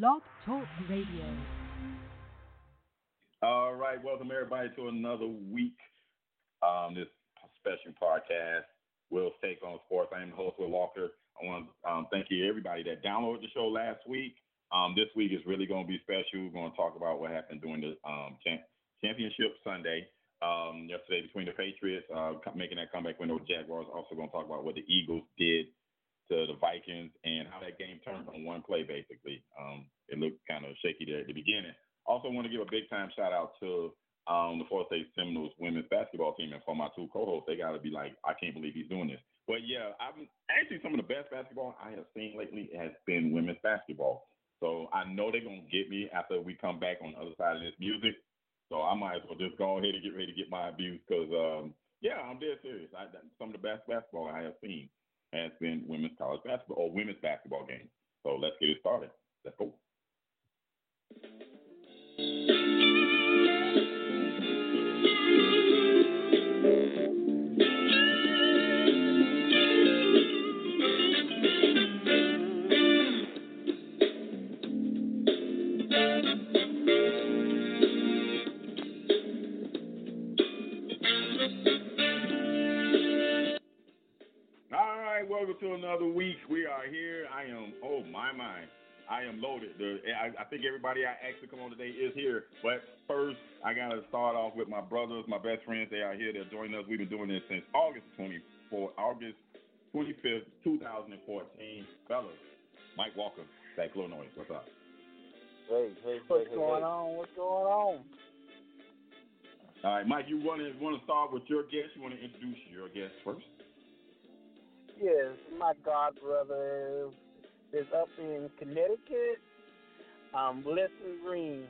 Blog Talk Radio. All right, welcome everybody to another week. Um, this special podcast, Will's Take on Sports. I am the host, Will Walker. I want to um, thank you everybody that downloaded the show last week. Um, this week is really going to be special. We're going to talk about what happened during the um, championship Sunday um, yesterday between the Patriots uh, making that comeback win over Jaguars. Also going to talk about what the Eagles did to the Vikings and how that game turned on one play, basically. Um, it looked kind of shaky there at the beginning. Also, want to give a big time shout out to um, the Florida State Seminoles women's basketball team, and for my two co-hosts, they got to be like, I can't believe he's doing this. But yeah, I'm actually some of the best basketball I have seen lately has been women's basketball. So I know they're gonna get me after we come back on the other side of this music. So I might as well just go ahead and get ready to get my abuse because um, yeah, I'm dead serious. I, some of the best basketball I have seen has been women's college basketball or women's basketball games. So let's get it started. Let's go. To another week. We are here. I am, oh my mind, I am loaded. The, I, I, think everybody I asked to come on today is here. But first, I got to start off with my brothers, my best friends. They are here. They're joining us. We've been doing this since August 24th, August 25th, 2014. Fellas, Mike Walker, Zach Illinois. What's up? Hey, hey, what's hey, going hey. on? What's going on? All right, Mike, you want to want to start with your guest? You want to introduce your guest first? Yes, my god brother is up in Connecticut. Um, Blessing Green,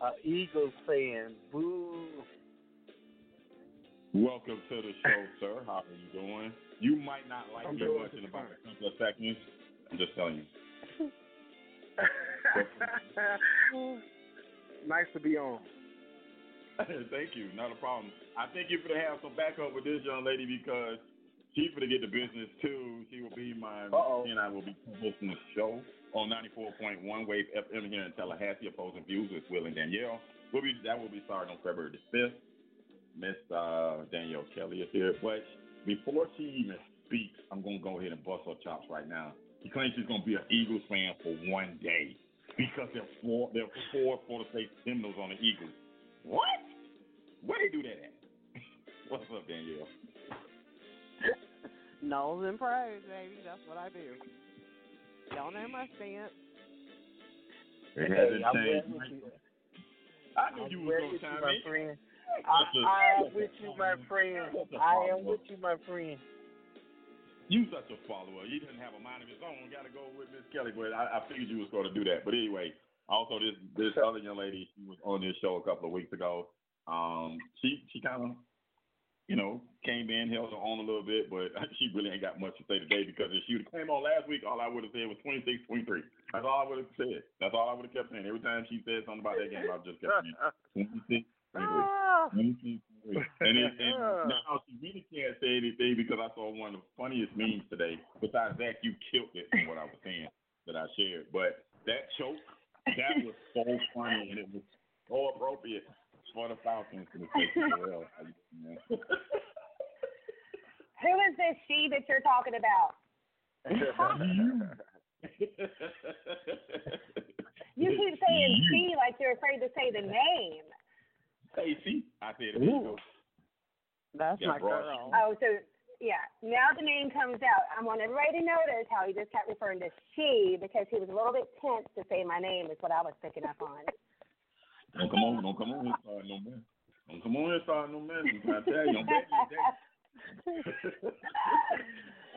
uh, Eagles fan. Boo. Welcome to the show, sir. How are you doing? You might not like I'm me much in about a couple of seconds. I'm just telling you. nice to be on. Thank you. Not a problem. I think you're going to have some backup with this young lady because she's going to get the business too. She will be my, Uh-oh. and I will be hosting the show on 94.1 Wave FM here in Tallahassee, opposing views with Will and Danielle. We'll be, that will be starting on February the 5th. Miss uh, Danielle Kelly is here. But before she even speaks, I'm going to go ahead and bust her chops right now. She claims she's going to be an Eagles fan for one day because there are four, there are four Florida State Seminoles on the Eagles. What? Where they do that at? What's up, Danielle? Nose and praise, baby. That's what I do. Don't know my stance. It Hey, hasn't I'm changed. with you. I knew I'm you with was going to chime my in. friend. That's I, a- I am that's a with you, my friend. I am with you, my friend. You such a follower. He didn't have a mind of his own. Got to go with Miss Kelly, but I, I figured you was going to do that. But anyway, also this this other young lady, she was on this show a couple of weeks ago. Um, she she kind of, you know, came in, held her on a little bit, but she really ain't got much to say today because if she would have came on last week, all I would have said was 26, 23. That's all I would have said. That's all I would have kept saying. Every time she said something about that game, I just kept saying 26, 23. Ah. And, it, and now she really can't say anything because I saw one of the funniest memes today. Besides that, you killed it from what I was saying that I shared. But that choke, that was so funny and it was so appropriate for the Falcons to take it well. Who is this she that you're talking about? You keep saying she like you're afraid to say the name. Stacy, I said it. Ooh. That's Yeah, my broad girl. Oh, so yeah. Now the name comes out. I want everybody to notice how he just kept referring to she because he was a little bit tense to say my name is what I was picking up on. Don't come on, don't come on here starting no mess. Don't come on here starting no mess. I'm trying to tell you, I'm.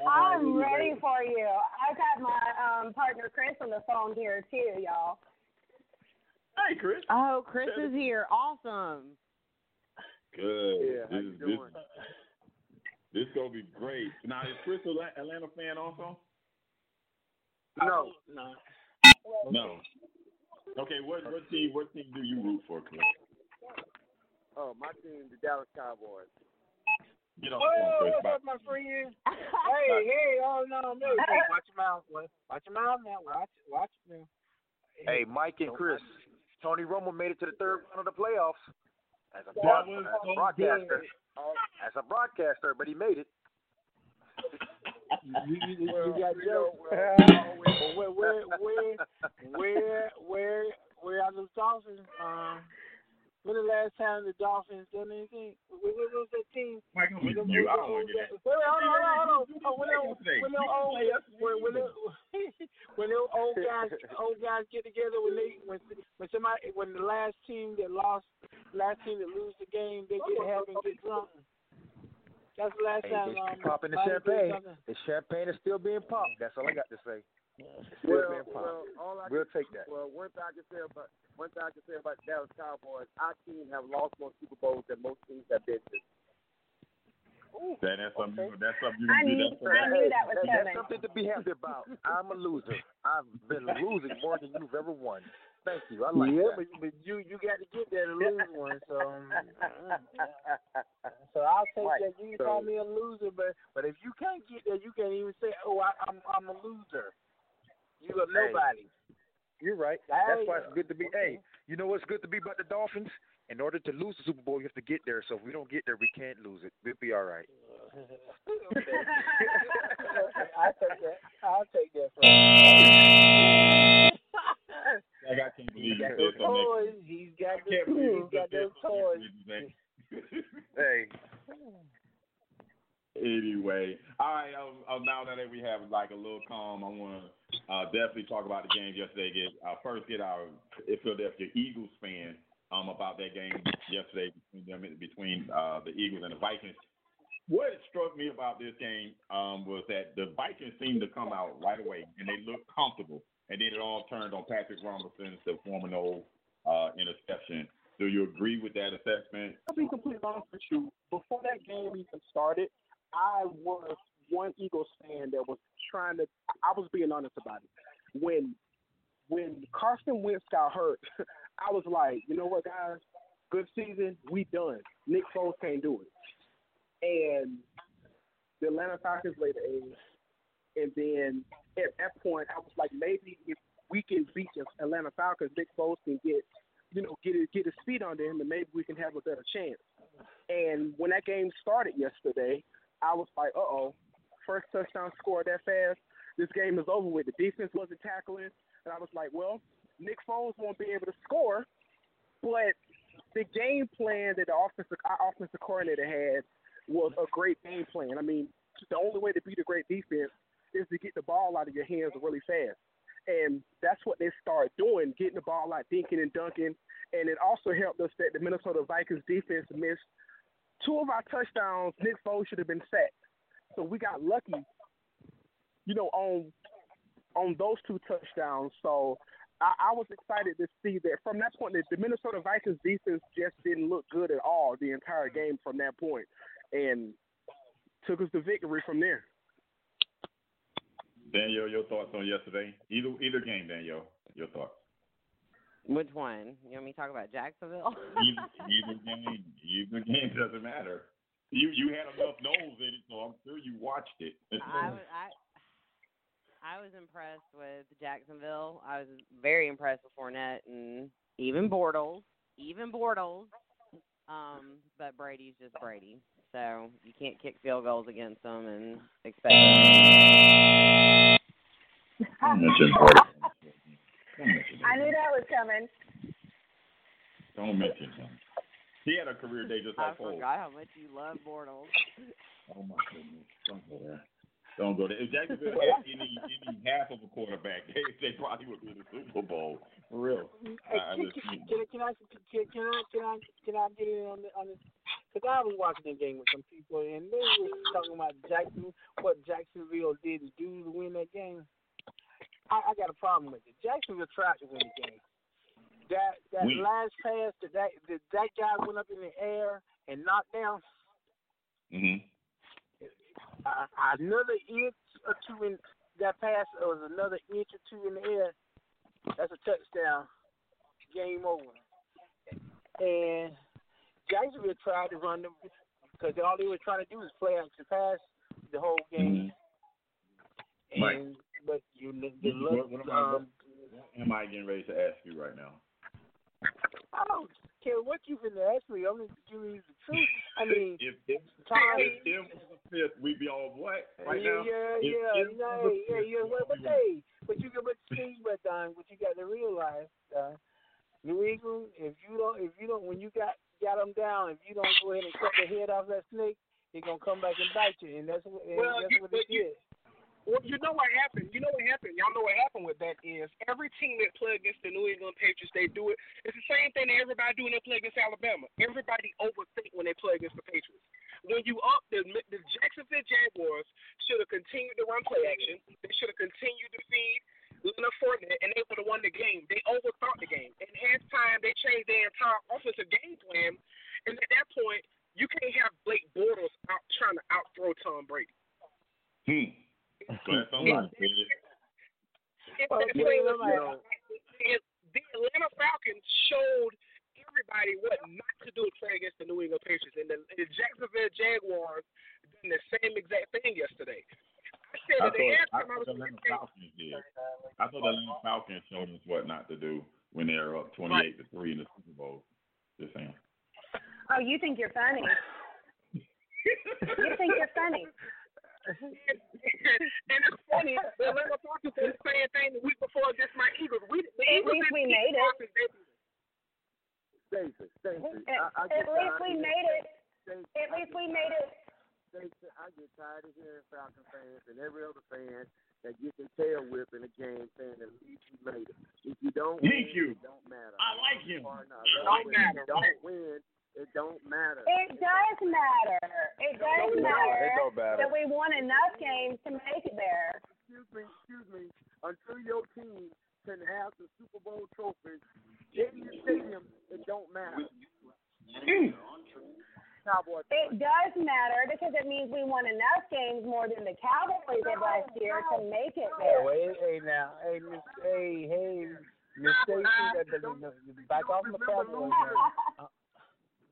I'm ready for you. I've got my um partner Chris on the phone here too, y'all. Hey, Chris. Oh, Chris is here. Awesome. Good. Yeah, how this, you this, doing? this gonna be great. Now, is Chris an Atlanta fan also? No, no. No. Okay, what what team what team do you root for, Chris? Oh, my team, the Dallas Cowboys. Get on Oh, the phone, what's oh, up, my friend? hey, hey, oh no, no, hey, watch your mouth, boy. Watch your mouth now. Watch, watch now. Hey, Mike and Chris. Tony Romo made it to the third round of the playoffs as a, That broad- was as a broadcaster. good. As a broadcaster, but he made it. You, you, you, you got jokes. well, where, where, where, where, where, where are the Dolphins? Um, when the last time the Dolphins done anything? Where, where was that team? Mike, I'm with When you. I don't want to get Wait, wait, hold on, hold on, hold on. Oh, when them, when them old, when, when them, when them old guys, old guys get together, when they, when, when somebody, when the last team that lost, last team that lose the game, they get happy and get drunk. That's the last Hey, time. Um, popping the champagne. The champagne is still being popped. That's all I got to say. It's still Well, being popped. well, all I We'll take that. Well, one thing I can say about one thing I can say about Dallas Cowboys, our team have lost more Super Bowls than most teams have been to. That, that's something. you- That's something you I do. knew, That's I knew that was That- that's something to be happy about. I'm a loser. I've been losing more than you've ever won. Thank you. I like yeah, that. but, but you you got to get there to lose one. So um, so I'll take Right. that. You can call me a loser, but but if you can't get there, you can't even say, "Oh, I, I'm I'm a loser." You a Hey. nobody. You're right. That's why it's good to be. Hey, you know what's good to be about the Dolphins? In order to lose the Super Bowl, you have to get there. So if we don't get there, we can't lose it. We'll be all right. I'll take that. I'll take that from. Like, I can't believe He's you got said those something toys. He's got those. He's got those toys. Hey, Anyway, all right. Um, uh, now that we have like a little calm, I want to uh, definitely talk about the game yesterday. Get uh, first get our Philadelphia Eagles fan um about that game yesterday between them between uh, the Eagles and the Vikings. What struck me about this game um, was that the Vikings seemed to come out right away and they looked comfortable, and then it all turned on Patrick Robinson's the former no uh, interception. Do you agree with that assessment? I'll be completely honest with you. Before that game even started, I was one Eagles fan that was trying to. I was being honest about it. When when Carson Wentz got hurt, I was like, you know what, guys, good season, we done. Nick Foles can't do it. And the Atlanta Falcons laid egg. And then at that point, I was like, maybe if we can beat the Atlanta Falcons, Nick Foles can get, you know, get his, get his feet under him, and maybe we can have a better chance. And when that game started yesterday, I was like, uh oh, first touchdown scored that fast. This game is over with. The defense wasn't tackling. And I was like, well, Nick Foles won't be able to score, but the game plan that the offensive our offensive coordinator had was a great game plan. I mean, the only way to beat a great defense is to get the ball out of your hands really fast. And that's what they started doing, getting the ball out, dinking and dunking. And it also helped us that the Minnesota Vikings defense missed two of our touchdowns. Nick Foles should have been sacked. So we got lucky, you know, on on those two touchdowns. So I, I was excited to see that from that point, the, the Minnesota Vikings defense just didn't look good at all the entire game from that point, and took us to victory from there. Daniel, your thoughts on yesterday? Either either game, Daniel, your thoughts. Which one? You want me to talk about Jacksonville? Either, either game, either game doesn't matter. You you had enough nose in it, so I'm sure you watched it. I was I I was impressed with Jacksonville. I was very impressed with Fournette and even Bortles, even Bortles. Um, but Brady's just Brady, so you can't kick field goals against them and expect. I knew that was coming. Don't mention him. He had a career day just I like Foles. forgot how much you love Bortles. Oh my goodness! Don't go there. Don't go there. If Jacksonville had any any half of a quarterback, they they probably would be in the Super Bowl. For real. Hey, I can, just, can, can, I can, can I can I can I get in on the, on this? Because I was watching the game with some people and they were talking about Jackson, what Jacksonville did to do to win that game. I, I got a problem with it. Jacksonville tried to win the game. That that Win. last pass that that that, that guy went up in the air and knocked down uh, another inch or two in that pass was another inch or two in the air. That's a touchdown. Game over. And Jacksonville tried to run them because all they were trying to do was play action pass the whole game. Mm-hmm. Right. But you the What, what, am I, um, what am I getting ready to ask you right now? I don't care what you finna ask me. I'm just giving you the truth. I mean, If if Tom, if Tim was a fifth, we'd be on what right yeah, now? yeah, If yeah, Tim you know, was a hey, yeah, fifth, yeah. But, but hey, but you can, but see, but um, what you got to realize, uh, New England, if you don't, if you don't, when you got got them down, if you don't go ahead and cut the head off that snake, it's gonna come back and bite you, and that's what, and Well, that's you- what it you- is. Well, you know what happened. You know what happened. Y'all know what happened with that is every team that play against the New England Patriots, they do it. It's the same thing that everybody do when they play against Alabama. Everybody overthink when they play against the Patriots. When you up, the, the Jacksonville Jaguars should have continued to run play action. They should have continued to feed Leonard Fournette, and they would have won the game. They overthought the game. At halftime, they changed their entire offensive game plan, and at that point, you can't have Blake Bortles out trying to outthrow Tom Brady. Hmm. So that's something it. If Well, that yeah, play you're was right. wrong, if the Atlanta Falcons showed everybody what not to do to play against the New England Patriots, and the, the Jacksonville Jaguars did the same exact thing yesterday. I said I at the thought, I I thought was the Atlanta Falcons did. I thought the Atlanta Falcons showed us what not to do when they're up twenty-eight to three in the Super Bowl. Just saying. Oh, you think you're funny? You think you're funny? And, and it's funny, the Atlanta Falcons did the same thing the week before against my Eagles. We, the At Eagles least we made the it. Falcons, they. Stacey, Stacey, At, I, I at least we made it. Stacey, At least we made it. Stacey, I get tired of hearing Falcon fans and every other fan that get their tail whipped in the game saying at least you made it. If you don't Thank win, you. it don't matter. I like him. Or not, Don't if matter, You don't right. win, it don't matter. It does matter. It does No, matter it don't matter. that we won enough games to make it there. Excuse me, excuse me. Until your team can have the Super Bowl trophy in your stadium, it don't matter. Cowboys. It does matter because it means we won enough games more than the Cowboys did last year to make it Oh, there. hey, hey now, hey, Miss, hey, hey, Miss Stacy, back off the Cowboys.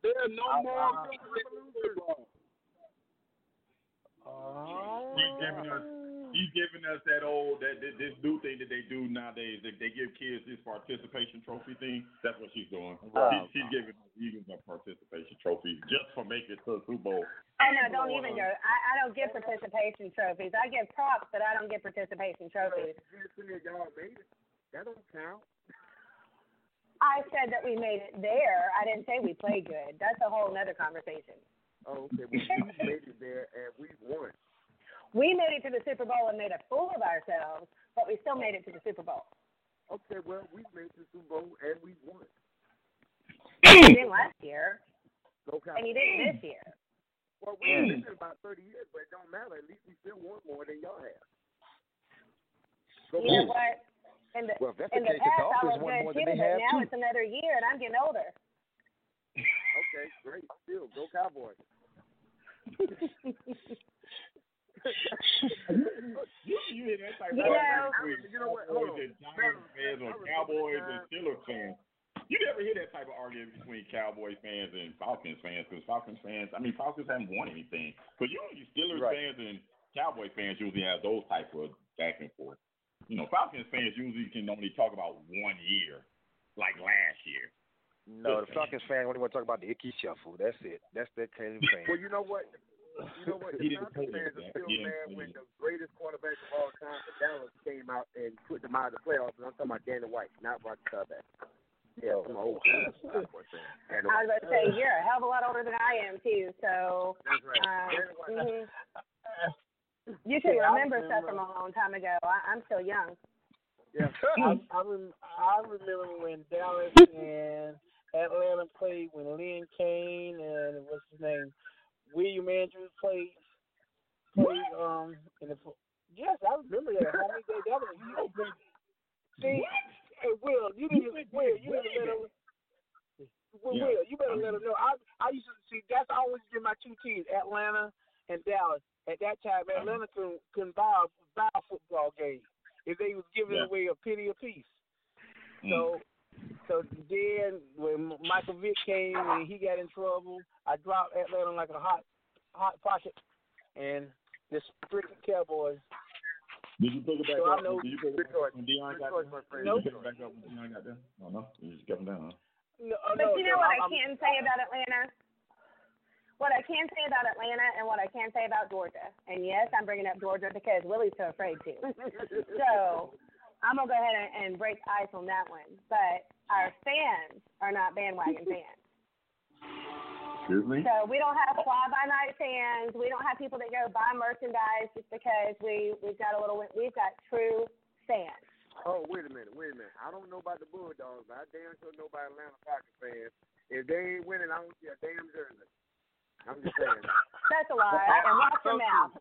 Man. There are no Uh, more victories in football. Oh. He's giving us he's giving us that old that, that this new thing that they do nowadays. They, they give kids this participation trophy thing. That's what she's doing. Right. She's, she's giving Eagles a participation trophy just for making it to the Super Bowl. Oh no, don't even go. I, I don't get participation trophies. I get props, but I don't get participation trophies. You said y'all made it. That don't count. I said that we made it there. I didn't say we played good. That's a whole nother conversation. Oh, okay. Well, we made it there and we won. We made it to the Super Bowl and made a fool of ourselves, but we still made it to the Super Bowl. Okay, well, we made it to the Super Bowl and we won. You didn't last year, Go and you didn't this year. Well, we haven't been in about 30 years, but it don't matter. At least we still won more than y'all have. You know what? In the Well, if that's in the the case, the past, I Dolphins was won good more too, than they but have now too. it's another year, and I'm getting older. Okay, great. Still, go Cowboys. You, you hear that type You of know- argument between You know what? Hold Cowboys on. and Giants fans or Cowboys and Steelers fans. You never hear that type of argument between Cowboys fans and Falcons fans because Falcons fans, I mean, Falcons haven't won anything. Because usually Steelers Right. fans and Cowboy fans usually have those type of back and forth. You know, Falcons fans usually can only talk about one year, like last year. No, the Falcons fan only want to talk about the Ickey Shuffle. That's it. That's that kind of fan. Well, you know what? You know what? He The didn't Falcons play fans that. are still mad when the greatest quarterback of all time for Dallas came out and put them out of the playoffs. And I'm talking about Danny White, not Rocky Staubach. Yeah, I'm an old Cowboy I was White. about to say you're a hell of a lot older than I am too, so That's right. um, Danny White. mhm. you should Yeah, I remember stuff from a long time ago. I, I'm still young. Yeah. I, I, rem- I remember when Dallas and Atlanta played when Lynn Cain and what's his name, William Andrews played. Played um in the. Yes, I remember that. Homie, they that was you know, See, hey Will, you need to Will, you need to let him. Will, Yeah. Will, you better let him know. I I used to see that's always been my two teams, Atlanta and Dallas. At that time, Atlanta couldn't couldn't buy a, buy a football game if they was giving Yeah. away a penny apiece. Mm. So, so then when Michael Vick came and he got in trouble, I dropped Atlanta like a hot hot pocket, and this freaking Cowboys. Did you pick it back So I up? know- Did you pick it back up when Deion got choice, there? my friend. Did you Nope. pick it back up when Deion got there? Oh no, you just kept him down. Huh? No, But no, you know no, what I'm, I can say about Atlanta? What I can say about Atlanta and what I can say about Georgia. And yes, I'm bringing up Georgia because Willie's so afraid to. so I'm going to go ahead and, and break ice on that one. But our fans are not bandwagon fans. Excuse me. So we don't have fly by night fans. We don't have people that go buy merchandise just because we we've got a little. We've got true fans. Oh, wait a minute, wait a minute. I don't know about the Bulldogs, but I damn sure know about Atlanta Falcons fans. If they ain't winning, I don't see a damn jersey. I'm just saying. That's a lie. And watch your mouth.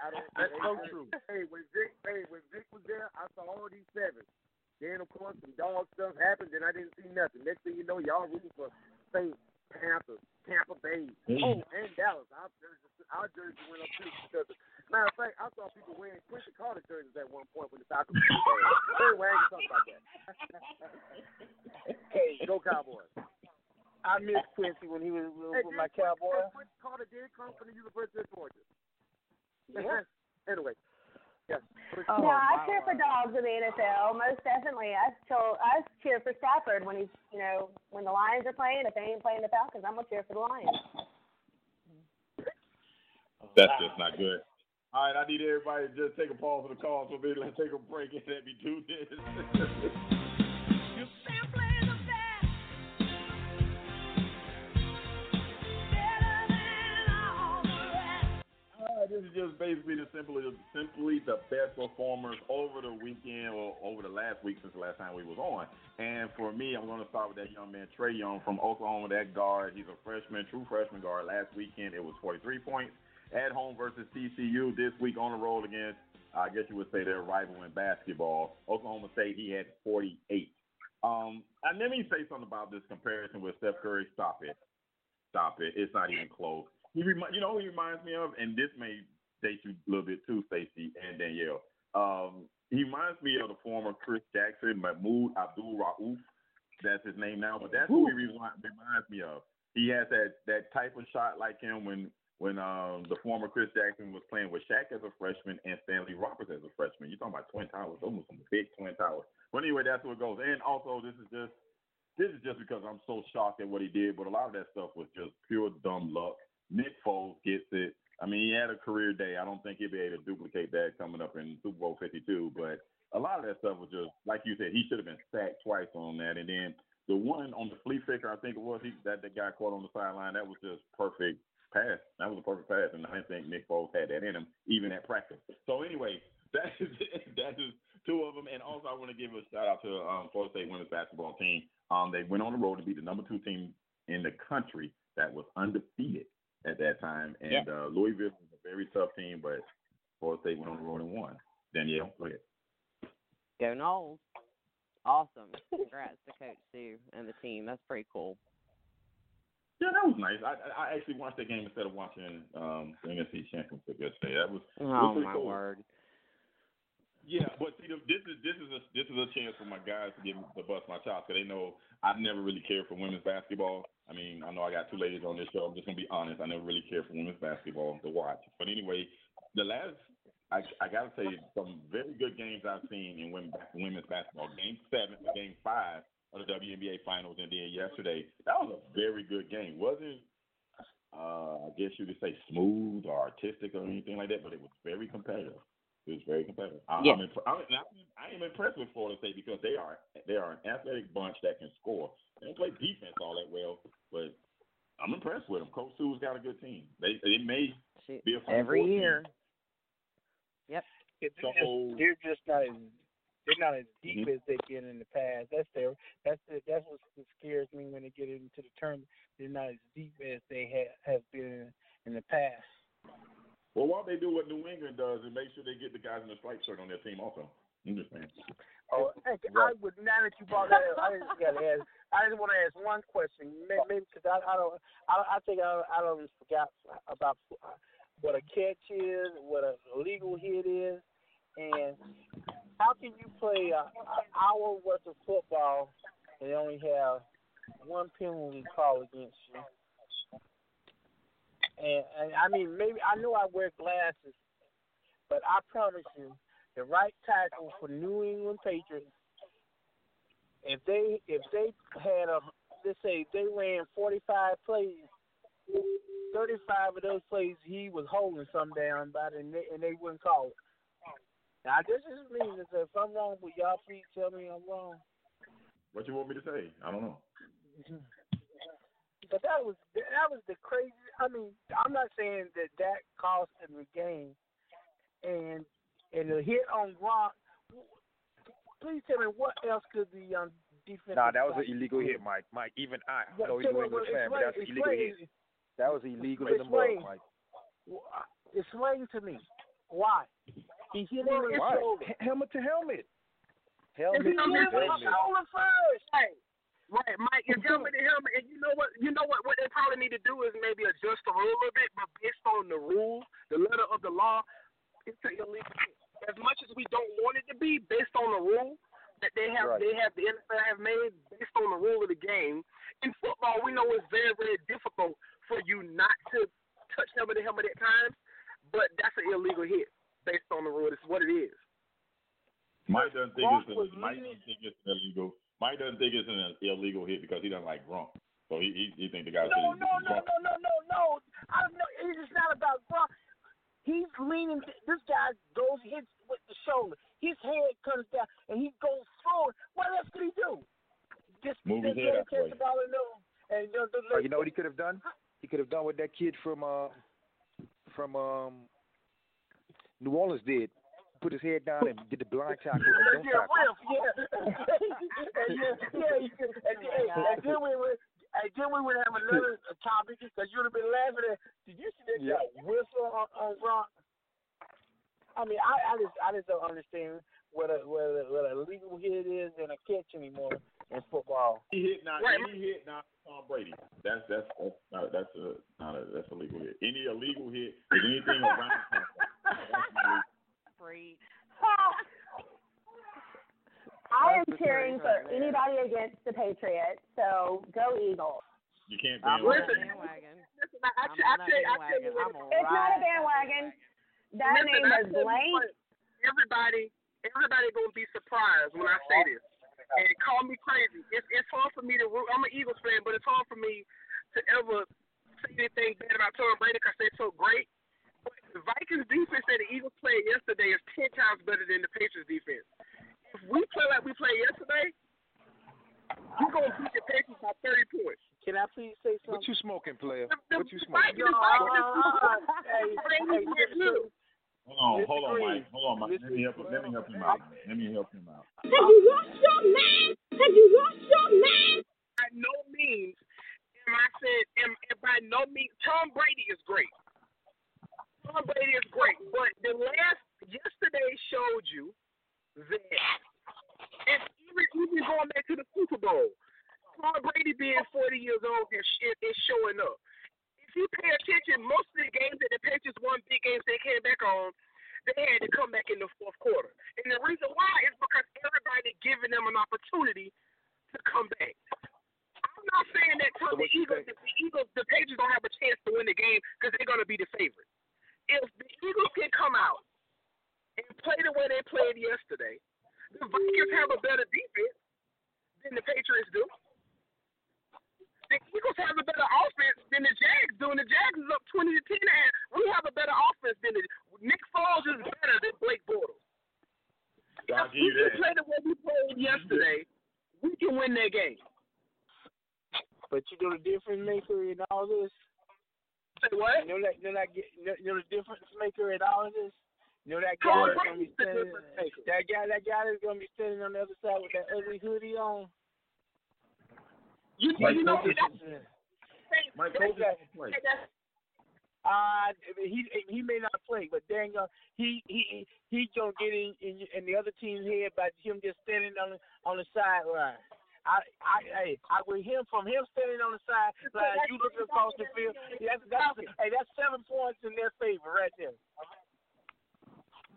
I don't. That's hey, so hey, true. Hey, when Vick, hey, when Vick was there, I saw all these sevens. Then of course some dog stuff happened, and I didn't see nothing. Next thing you know, y'all rooting for Saints, Panthers, Tampa Bay, Hey. oh, and Dallas. Our jersey, our jersey went up too because. Of, matter of fact, I saw people wearing Quincy Carter jerseys at one point when the Falcons were there. Anyway, I ain't gonna about that. hey, go Cowboys. I miss Quincy when he was with, Hey, my Cowboy. hey, Quincy Carter did come from the University of Georgia. Yeah. anyway, yes. Oh, oh no, I my cheer for dogs in the NFL. Most definitely, I still I cheer for Stafford when he's you know when the Lions are playing. If they ain't playing the Falcons, I'm gonna cheer for the Lions. That's just not good. All right, I need everybody to just take a pause for the call so maybe let's take a break and let me do this. this is just basically the simply simply the best performers over the weekend or over the last week since the last time we was on. And for me, I'm going to start with that young man Trae Young from Oklahoma. That guard, he's a freshman, true freshman guard. Last weekend it was 43 points at home versus TCU. This week on the road against, I guess you would say their rival in basketball, Oklahoma State. He had 48. Um, and let me say something about this comparison with Steph Curry. Stop it. Stop it. It's not even close. He you know who he reminds me of, and this may date you a little bit too, Stacy and Danielle. Um, he reminds me of the former Chris Jackson, Mahmoud Abdul Rauf. That's his name now, but that's who he reminds me of. He has that that type of shot like him when when um the former Chris Jackson was playing with Shaq as a freshman and Stanley Roberts as a freshman. You're talking about twin towers, those were some big twin towers. But anyway, that's what it goes. And also, this is just this is just because I'm so shocked at what he did, but a lot of that stuff was just pure dumb luck. Nick Foles gets it. I mean, he had a career day. I don't think he'll be able to duplicate that coming up in Super Bowl 52. But a lot of that stuff was just, like you said, he should have been sacked twice on that. And then the one on the flea flicker, I think it was, he, that the guy caught on the sideline, that was just perfect pass. That was a perfect pass, and I think Nick Foles had that in him, even at practice. So anyway, that is that is two of them. And also, I want to give a shout out to um, Florida State women's basketball team. Um, they went on the road to be the number two team in the country that was undefeated at that time. And uh, Louisville was a very tough team, but Florida State went on the road and won. Danielle, go ahead. Go Noles. Awesome. Congrats to Coach Sue and the team. That's pretty cool. Yeah, that was nice. I I actually watched that game instead of watching um, the NFC Championship yesterday. That was Oh was my cool. word. Yeah, but see, this is this is a this is a chance for my guys to get to bust my chops because they know I've never really cared for women's basketball. I mean, I know I got two ladies on this show. I'm just gonna be honest. I never really cared for women's basketball to watch. But anyway, the last I I gotta say some very good games I've seen in women women's basketball. Game seven, game five of the WNBA finals, and then yesterday that was a very good game. wasn't uh, I guess you could say smooth or artistic or anything like that, but it was very competitive. It was very competitive. I, Yeah. I'm, imp- I'm, I am impressed with Florida State because they are they are an athletic bunch that can score. They don't play defense all that well, but I'm impressed with them. Coach Sue's got a good team. They they may Shoot. be a Final Every Four team. year. Yep. They're So- just, they're just not as they're not as deep Mhm. as they've been in the past. That's their that's the, that's what scares me when they get into the tournament. They're not as deep as they have have been in the past. Well, why don't they do what New England does and make sure they get the guys in the striped shirt on their team also? I'm just saying. Oh, hey, I would now that you brought that up, I just got to ask. I just want to ask one question, maybe because I, I don't, I, I think I, I don't forgot about what a catch is, what a legal hit is, and how can you play a, an hour worth of football and only have one penalty call against you? And, and I mean, maybe I know I wear glasses, but I promise you, the right tackle for New England Patriots, if they if they had a let's say they ran 45 plays, 35 of those plays he was holding some down by and they, and they wouldn't call it. Now this is me. If I'm wrong, will y'all please tell me I'm wrong? What you want me to say? I don't know. But that was that was the crazy. I mean, I'm not saying that that cost him the game, and and the hit on Gronk. Please tell me what else could the um, defense? Nah, that was an illegal hit, Mike. Mike, even I, I know he's New England fan, but that's an illegal hit. That was illegal in the mud, Mike. Explain to me why he hit him in the shoulder, helmet to helmet. Helmet to helmet. Shoulder first. Hey. Right, Mike, it's helmet to helmet, and you know what? You know what? What they probably need to do is maybe adjust the rule a little bit, but based on the rule, the letter of the law, it's an illegal. As much as we don't want it to be, based on the rule that they have, right. they have the NFL have made based on the rule of the game. In football, we know it's very, very difficult for you not to touch helmet to helmet at times, but that's an illegal hit based on the rule. It's what it is. Mike doesn't think it's a, Mike doesn't think it's illegal Mike doesn't think it's an illegal hit because he doesn't like Gronk. So he he, he think the guy. No, no, no, no, no, no, no. I don't know. It's not about Gronk. He's leaning. This guy goes hits with the shoulder. His head comes down and he goes forward. What else could he do? Just move his head out the ball and, and the, oh, you know what he could have done? He could have done what that kid from uh from um New Orleans did put his head down and did the blind tackle and don't yeah, tackle. yeah, yeah, yeah, and, and, and then we would, and then we would have another topic because you'd have been laughing at. Did you see that yeah. whistle on, on Gronk? I mean, I, I just, I just don't understand what a what a, what a legal hit is and a catch anymore in football. He hit not right. any hit not Tom Brady. That's that's that's not that's a not a that's a legal hit. Any illegal hit is anything around Tom Brady. Preach. I am cheering for anybody against the Patriots, so go Eagles. You can't I'm listen, bandwagon. Listen, I, I, I, tell, I tell you what, it's not a bandwagon. That listen, name is blank. Everybody, everybody gonna be surprised when I say this, and call me crazy. It's it's hard for me to. root. I'm an Eagles fan, but it's hard for me to ever say anything bad about Tom Brady because they're so great. The Vikings defense that the Eagles played yesterday is ten times better than the Patriots defense. If we play like we played yesterday, you're gonna beat the Patriots by thirty points. Can I please say something? What you smoking, player? The, what you smoking? Vikings, Vikings, uh, uh, hey, hey, Hold on, hold on, Mike. Hold on, Mike. Let me help him. Let me help him out. Let me help him out. Have you lost your man? Have you lost your man? By no means am I said, am, and by no means, Tom Brady is great. Tom Brady is great, but the last yesterday showed you that and even even going back to the Super Bowl, Tom Brady being 40 years old is, is showing up. If you pay attention, most of the games that the Patriots won, big games they came back on, they had to come back in the fourth quarter. And the reason why is because everybody giving them an opportunity to come back. I'm not saying that so the Eagles, the Eagles, the Patriots don't have a chance to win the game because they're going to be the favorite if the Eagles can come out and play the way they played yesterday, the Vikings have a better defense than the Patriots do. The Eagles have a better offense than the Jags do, and the Jags is up twenty to ten. And we have a better offense than the Nick Foles is better than Blake Bortles. If we can play the way we played yesterday, we can win that game. But you know the difference maker in all this Say what? You know that you know that you know the difference maker in all of this. You know that guy that's gonna be standing. That guy, that guy that's gonna be standing on the other side with that ugly hoodie on. You, Mike you know Colton. Mike Colton play. Uh, he he may not play, but dang, uh, he he he gonna get in, in in the other team's head by him just standing on on the sideline. I, I, hey, I with him from him standing on the side, like you looking across the field. That's, that's, hey, that's seven points in their favor right there.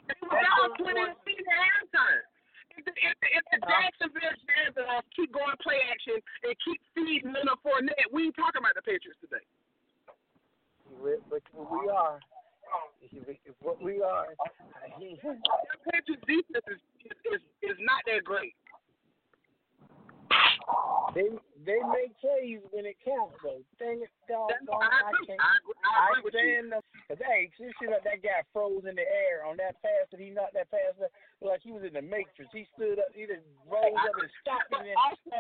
They were down twenty to at halftime. If the, if the, if the uh-huh. Jacksonville Jaguars keep going play action and keep feeding Leonard Fournette, we ain't talking about the Patriots today. But, we are. What we are. The Patriots defense is, is is not that great. They they make plays when it counts though. Dang it, dog, dog, I I can't. I agree, I I agree with you. stand them. Cause hey, this shit like that guy froze in the air on that pass that he knocked that pass up, like he was in the Matrix. He stood up, he just rose up and stopped But and then also,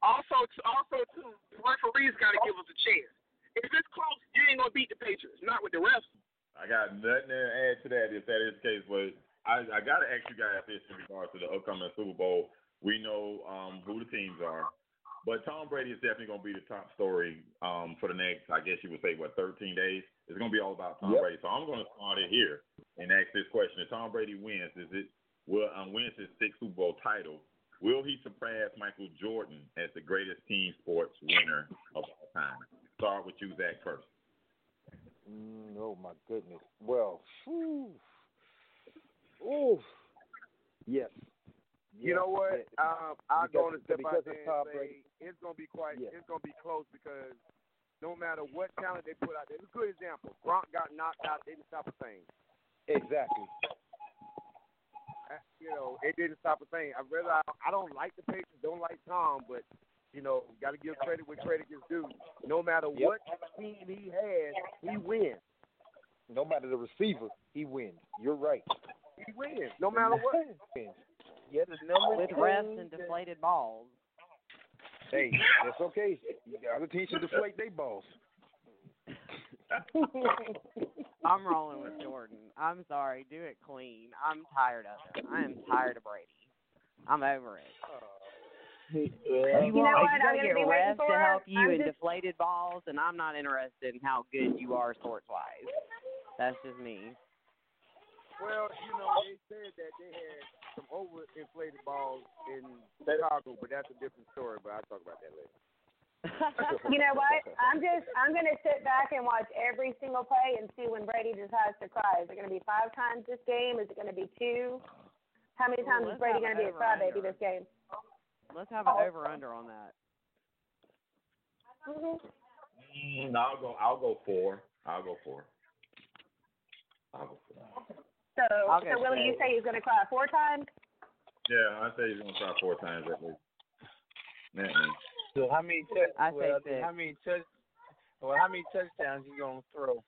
also, also too, referees got to give us a chance. If it's close, you ain't gonna beat the Patriots. Not with the refs. I got nothing to add to that if that is the case, but I, I got to ask you guys this in regards to the upcoming Super Bowl. We know um, who the teams are, but Tom Brady is definitely going to be the top story um, for the next, I guess you would say, what, 13 days? It's going to be all about Tom Yep. Brady. So I'm going to start it here and ask this question: If Tom Brady wins, is it will um, wins his sixth Super Bowl title? Will he surpass Michael Jordan as the greatest team sports winner of all time? Start with you, Zach, first. Mm, oh my goodness. Well, whew. Ooh. Yes. You know what? Um, I'm going to step out there and say Brady. it's gonna be quite. Yeah. It's gonna be close because no matter what talent they put out there, it's a good example. Gronk got knocked out. They didn't stop a thing. Exactly. You know, it didn't stop a thing. I rather I, I don't like the Patriots, don't like Tom, but you know, got to give credit where credit is due. No matter Yep. what team he has, he wins. No matter the receiver, he wins. You're right. He wins. No matter what. He wins. the number With refs and deflated balls. Hey, that's okay. The other teams should deflate their balls. I'm rolling with Jordan. I'm sorry. Do it clean. I'm tired of it. I am tired of Brady. I'm over it. Yeah. You, You know want, what gotta I'm gonna get be waiting refs to for? help you I'm in just- deflated balls, and I'm not interested in how good you are sports wise. That's just me. Well, you know, they said that they had some overinflated balls in Chicago, but that's a different story. But I'll talk about that later. You know what? I'm just I'm gonna sit back and watch every single play and see when Brady decides to cry. Is it gonna be five times this game? Is it gonna be two? How many Ooh, times is Brady gonna an be a crybaby this game? Let's have an over under on that. Mm, I'll go. I'll go four. I'll go four. I'll go four. So so Willie, you say he's gonna cry four times? Yeah, I say he's gonna try four times at least. That means. So how many touch, I say well, six. how many touch well how many touchdowns you gonna throw?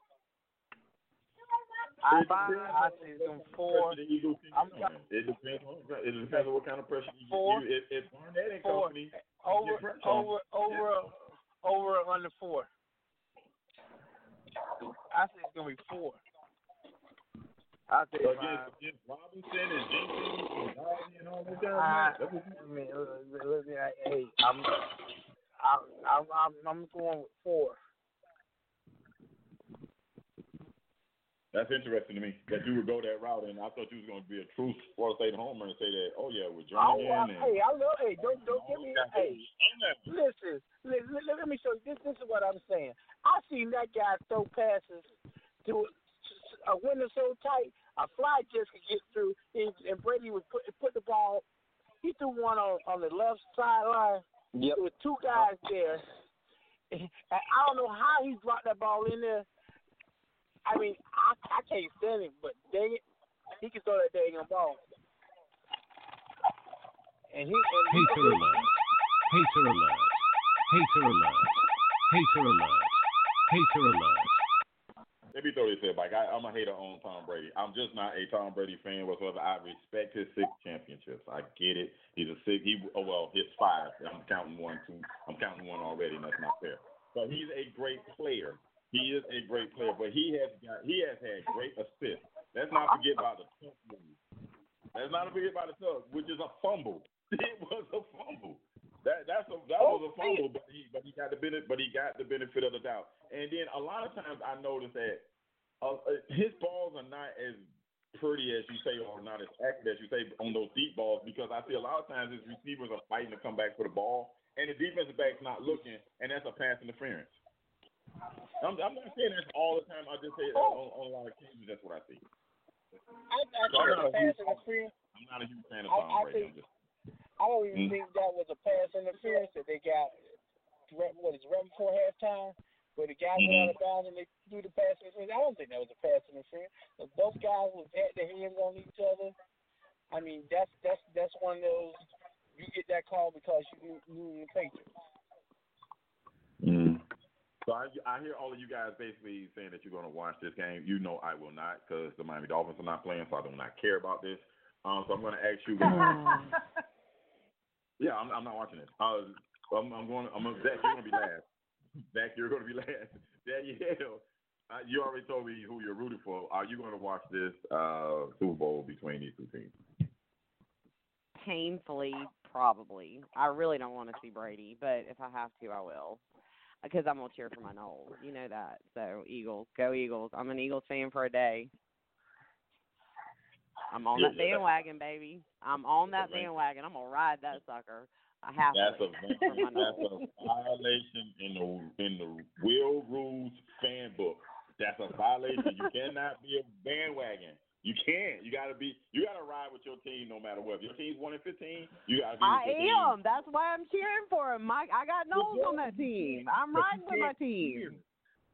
I I say it's gonna four. Pressure the Eagles keep I'm coming. It depends on it depends on what kind of pressure you Four. get. You, if, if Barnett and Four. company Over get pressure on over over over under four. I say it's gonna be four. I say against, five. against Robinson and Jenkins and Darby and all those guys, I, you- I mean, hey, I'm, I'm, I'm, I'm, I'm going with four. that's interesting to me that you would go that route, and I thought you was going to be a true Florida State homer and say that, oh yeah, with Oh, Jernigan I, and hey, I love. Hey, don't don't give me. Hey, listen, listen. Let me show you. This this is what I'm saying. I seen that guy throw passes to a window so tight, a fly just could get through. And, and Brady would put put the ball. He threw one on on the left sideline. Yep. There were two guys there. And I don't know how he dropped that ball in there. I mean, I I can't stand him, but dang it, he can throw that dang ball. And he and he Hater alert. Hater alert. Hater alert. Hater alert. Hater alert. Let me throw this here, Mike. I, I'm a hater on Tom Brady. I'm just not a Tom Brady fan whatsoever. I respect his six championships. I get it. He's a six. He oh well, his five. I'm counting one, two. I'm counting one already, and that's not fair. But he's a great player. He is a great player, but he has got he has had great assists. Let's not forget about the tuck. Let's not forget about the tuck, which is a fumble. It was a fumble. That that's a that was a fumble, but he but he got the benefit but he got the benefit of the doubt. And then a lot of times I notice that uh, uh, his balls are not as pretty as you say, or not as accurate as you say on those deep balls, because I see a lot of times his receivers are fighting to come back for the ball, and the defensive back's not looking, and that's a pass interference. I'm, I'm not saying that's all the time. I just say uh, on, on a lot of occasions that's what I see. I, I So I'm not a huge- I'm not a huge fan of I- Tom I Brady. think- I'm just, I don't even Mm. think that was a pass interference that they got. Right, what is right before halftime? where the guy Mhm. went out of bounds and they threw the pass interference. I don't think that was a pass interference. If both guys was had their hands on each other, I mean that's that's that's one of those you get that call because you knew, knew the Patriots. Mm. So I, I hear all of you guys basically saying that you're going to watch this game. You know I will not because the Miami Dolphins are not playing, so I do not care about this. Um, so I'm going to ask you guys. Yeah, I'm, I'm not watching this. Uh, I'm, I'm going. I'm gonna, Zach, you're going to be last. Zach, you're going to be last. Danielle, uh, you already told me who you're rooting for. Are you going to watch this uh, Super Bowl between these two teams? Painfully, probably. I really don't want to see Brady, but if I have to, I will. Because I'm gonna cheer for my Noles. You know that. So Eagles, go Eagles. I'm an Eagles fan for a day. I'm on Yeah, that yeah, bandwagon, baby. I'm on that bandwagon. I'm gonna ride that sucker. I have That's to. a that's a violation in the in the Will Rules fan book. That's a violation. You cannot be a bandwagon. You can't. You gotta be. You gotta ride with your team no matter what. If your team's one and fifteen, you gotta be. I with your team. am. That's why I'm cheering for him. Mike, I got Noles on that team. I'm riding with my team.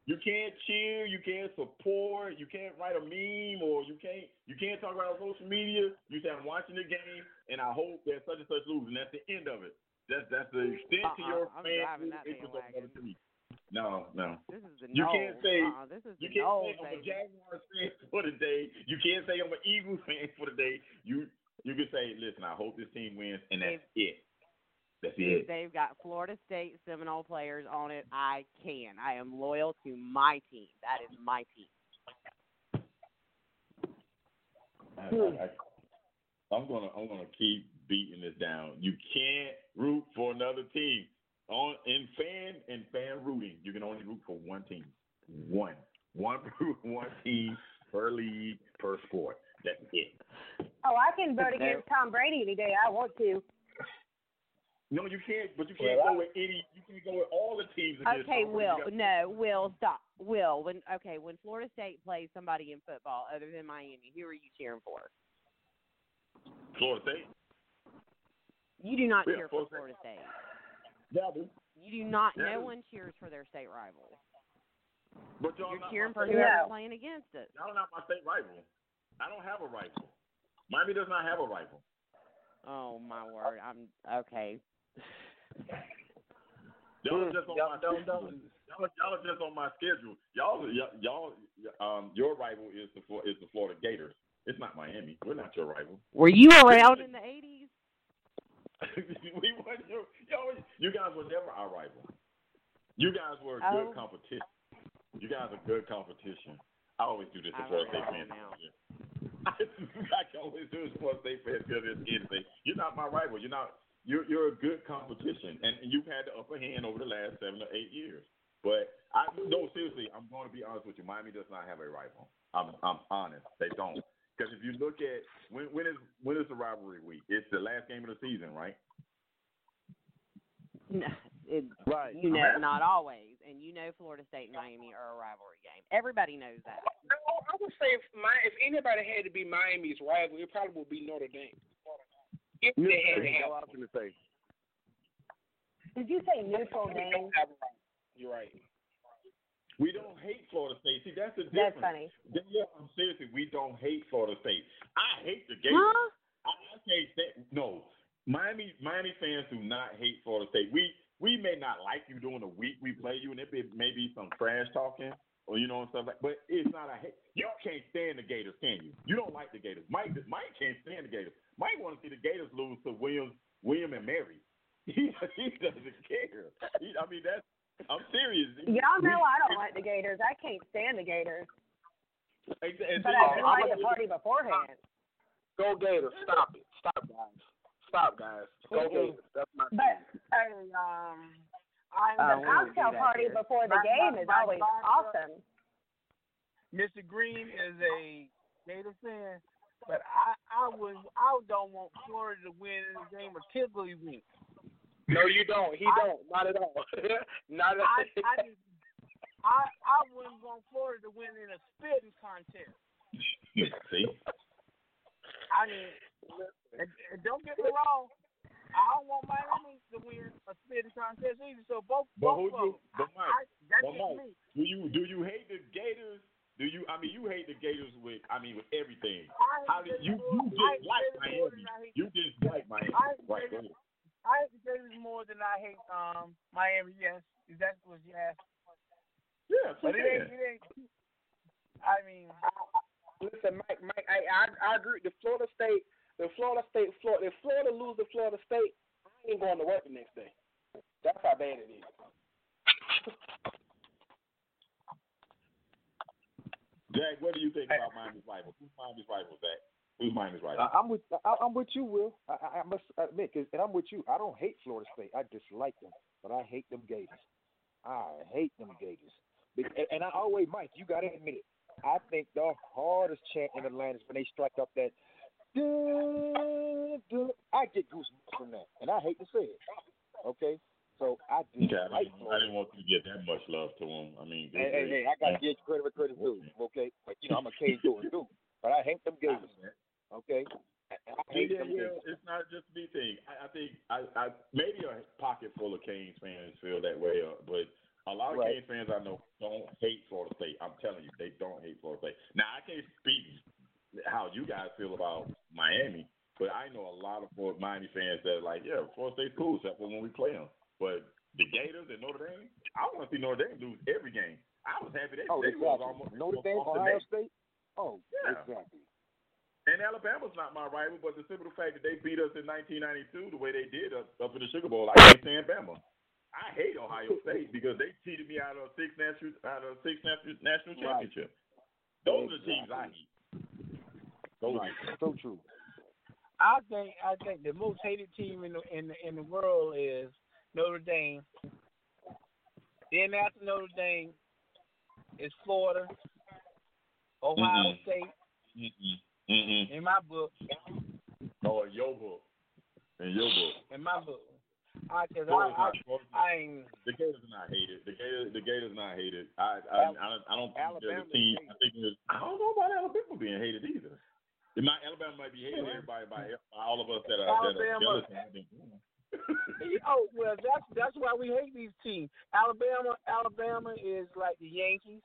You can't cheer. You can't support. You can't write a meme, or you can't. You can't talk about social media. You say I'm watching the game, and I hope that such and such loses, and that's the end of it. That's that's the extent uh-uh, to Uh-uh, your I'm fan that interest of the bandwagon. No, no. This is the You Noles. can't say uh-uh, this is you can't Noles, say I'm a. Jaguars fan for the day. You can't say I'm an Eagles fan for the day. You you can say, listen, I hope this team wins, and that's it. That's it. they've got Florida State Seminole players on it, I can. I am loyal to my team. That is my team. I, I, I'm gonna I'm gonna keep beating this down. You can't root for another team. On in fan and fan rooting, you can only root for one team. One. One one team per league per sport. That's it. Oh, I can vote against Tom Brady any day I want to. No, you can't. But you can't Well, go with any. You can't go with all the teams. Against Okay, Will. Got- No, Will, stop. Will, when okay, when Florida State plays somebody in football other than Miami, who are you cheering for? Florida State. You do not Yeah, cheer for Florida Florida State. Yeah, I. You do not. Yeah, no do. one cheers for their state rival. But y'all You're cheering for whoever's rival. playing against it. Y'all not my state rival. I don't have a rival. Miami does not have a rival. Oh my word! I'm okay. Y'all are just on Y'all my don't- schedule. don't- Y'all, are- y'all are just on my schedule. Y'all, y'all, y'all um, your rival is the is the Florida Gators. It's not Miami. We're not your rival. Were you around in the '80s? we weren't your, y'all, you guys were never our rival. You guys were Oh. good competition. You guys are good competition. I always do this to I Florida really State fans. I can always do this to Florida State fans because it's anything. You're not my rival. You're not. You're you're a good competition, and you've had the upper hand over the last seven or eight years. But I no seriously, I'm going to be honest with you. Miami does not have a rival. I'm I'm honest. They don't. Because if you look at when when is when is the rivalry week? It's the last game of the season, right? No, it, Right. you know, not always. And you know, Florida State and Miami are a rivalry game. Everybody knows that. No, I would say if my if anybody had to be Miami's rival, it probably would be Notre Dame. If they had to Neutral, I was going to say. Did you say neutral They name? don't have a rival. You're right. We don't hate Florida State. See, that's the difference. That's funny. Yeah, I'm seriously, we don't hate Florida State. I hate the Gators. Huh? I, I can't say no. Miami Miami fans do not hate Florida State. We we may not like you during the week we play you, and it be, may be some trash talking or you know and stuff like. But it's not a hate. You can't stand the Gators, can you? You don't like the Gators. Mike Mike can't stand the Gators. Mike want to see the Gators lose to Williams William and Mary. He he doesn't care. He, I mean that's. I'm serious. Y'all know We- I don't like the Gators. I can't stand the Gators. And- and But see, I do I'm- like the party beforehand. Go Gators. Stop it. Stop, guys. Stop, guys. Go Gators. That's my But Hey, um, I Oh, the we don't do cocktail party here. before the My- game my- is my always daughter- awesome. Mr. Green is a Gator fan, but I I would I don't want Florida to win in the game of Tiggly Wink. No, you don't. He don't. Not at all. Not at all. I, I, I I wouldn't want Florida to win in a spitting contest. see. I mean, and, and don't get me wrong. I don't want Miami to win a spitting contest either. So both But both who of them. But Mike, I, That's Well, just Mike, me. do you do you hate the Gators? Do you? I mean, you hate the Gators with. I mean, with everything. I How did you? You more- I hate dislike Gators more Miami. than I hate- You dislike Miami. I hate Right. Go ahead. I hate the Gators more than I hate um Miami. Yes, if that's what you asked. Yeah, But it ain't. It ain't. I mean, Listen, Mike, Mike, I, I I agree. The Florida State, the Florida State, Florida, if Florida lose to Florida State, I ain't going to work the next day. That's how bad it is. Jack, what do you think about Miami's rival? Who's Miami's rival, Zach? Who's Miami's rival? I, I'm with I, I'm with you, Will. I, I, I must admit, 'cause- and I'm with you. I don't hate Florida State. I dislike them, but I hate them Gators. I hate them Gators. And, and I always, Mike, you got to admit it. I think the hardest chant in Atlanta is when they strike up that. Dun, dun. I get goosebumps from that, and I hate to say it. Okay, so I Okay, I didn't, I didn't want you to get that much love to him. I mean, Hey, hey, hey, I gotta give credit where credit's due. Okay, but you know I'm a cage door too, but I hate them Gators. Okay, I, I hate Yeah, them yeah, it's not just me thing. I, I think I, I maybe a pocket full of Canes fans feel that way, uh, but a lot of Right. Canes fans I know don't hate Florida State. I'm telling you, they don't hate Florida State. Now I can't speak how you guys feel about Miami, but I know a lot of Florida Miami fans that are like, yeah, Florida State's cool, except for when we play them. But the Gators and Notre Dame, I want to see Notre Dame lose every game. I was happy they, Oh, they was exactly. almost Notre almost Dame, off the Ohio net. State. Oh, Yeah. exactly. And Alabama's not my rival, but the simple fact that they beat us in 1992 the way they did up, up in the Sugar Bowl, I can't stand Bama. I hate Ohio State because they cheated me out of six national out of six national national Right. championship. Those are the teams I hate. Those Right. are So true. I think I think the most hated team in the in the, in the world is Notre Dame. Then after Notre Dame is Florida, Ohio Mhm. State. Mm-mm. Mm-mm. In my book, Oh, in your book. In your book. in my book, I cause Florida's I, not, I, I ain't. the Gators are not hated. The Gators, the Gators not hated. I, I, I, don't, I don't think there's a Alabama's team. I think there's, I don't know about Alabama being hated either. It might, Alabama might be hated everybody by, by all of us that are that are Alabama. jealous. And have. Oh well, that's that's why we hate these teams. Alabama, Alabama is like the Yankees.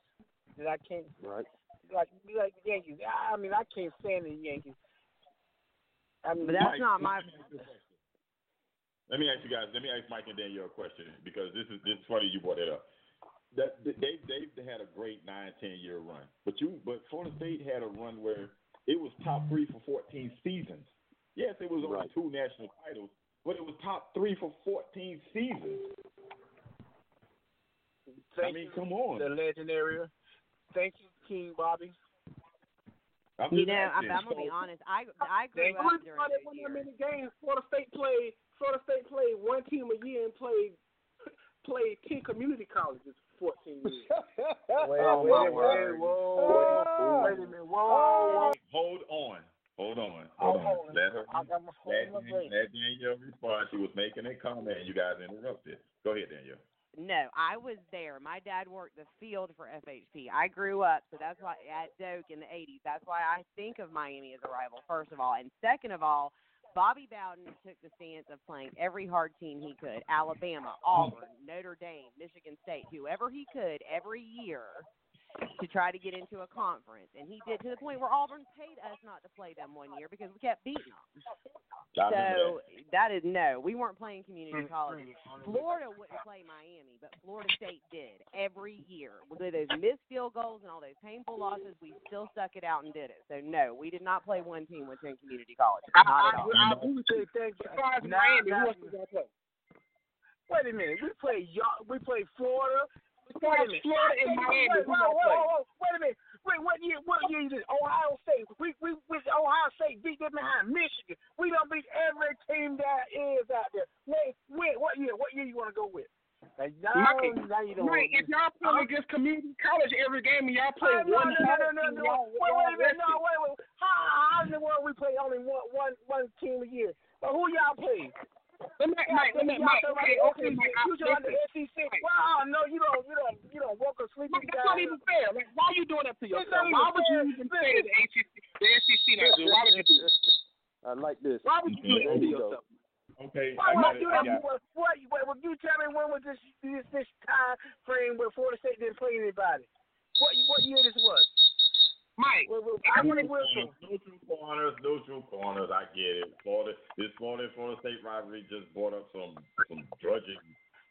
That I can't Right. like be like the Yankees. I mean, I can't stand the Yankees. I mean, But that's Mike, not my. let me ask you a question. Let me ask you guys. Let me ask Mike and Danielle a question because this is this is funny you brought it up. That they they had a great nine ten year run, but you but Florida State had a run where it was top three for fourteen seasons. Yes, it was only Right. two national titles, but it was top three for fourteen seasons. I mean, you, come on. the legendary. Thank you, King Bobby. I'm You know, I'm. I'm gonna be honest. I I grew Thank up How during many, those how many games Florida State played? Florida State played one team a year and played played ten community colleges for fourteen years. Wait, Oh, wait, my wait, word. whoa, Oh. wait a minute, whoa. Hold on. Hold on. I'm Hold on. holding. Let her. I'm, I'm Let, holding let Danielle respond. She was making a comment. and You guys interrupted. Go ahead, Danielle. No, I was there. My dad worked the field for FHP. I grew up, so that's why at Doak in the '80s. That's why I think of Miami as a rival, first of all, and second of all, Bobby Bowden took the stance of playing every hard team he could: Alabama, Auburn, Notre Dame, Michigan State, whoever he could every year to try to get into a conference, and he did to the point where Auburn paid us not to play them one year because we kept beating them. So that is no, we weren't playing community mm-hmm. colleges. Florida wouldn't play Miami, but Florida State did every year. With those missed field goals and all those painful losses, we still stuck it out and did it. So no, we did not play one team within community colleges. Not at all. I agree with you. Thank you. Miami, who now- else we gonna play? Wait a minute. We play y'all. We play Florida. Wait a Besides minute. Florida and Wait, Miami, wait, who whoa, whoa, whoa. Wait a minute. Wait, what year? What year is it? Ohio State. We we with Ohio State beat them behind Michigan. We don't beat every team that is out there. Wait, wait. What year? What year you want to go with? Now, Mike, now you don't. Mike, if y'all play against community college every game and y'all play no, one no, no, hard no, no, no. Wait, wait a minute. No, wait, wait. How, how in the world we play only one, one, one team a year? But who y'all play? Let me, Mike, let me, Y'all Mike, talking okay, about okay, SEC. Mike, I- You joined the listen. SEC. Well, no, you don't, you don't, you don't walk or sleep. Mike, that's not even fair. Like, why are you doing that to It's yourself? not Why even would you fair. even say that the ACC, the SEC not do? Why would you do that? I like this. Why would you do that to There you go. yourself? Okay, Why I would got I it. do I that? got it. What, what, wait, well, you tell me when was this this this time frame where Florida State didn't play anybody? What what year this was? Mike, well, well, I want to whistle. No true corners, no true corners. I get it. Florida, this Florida Florida State rivalry just brought up some some drudging,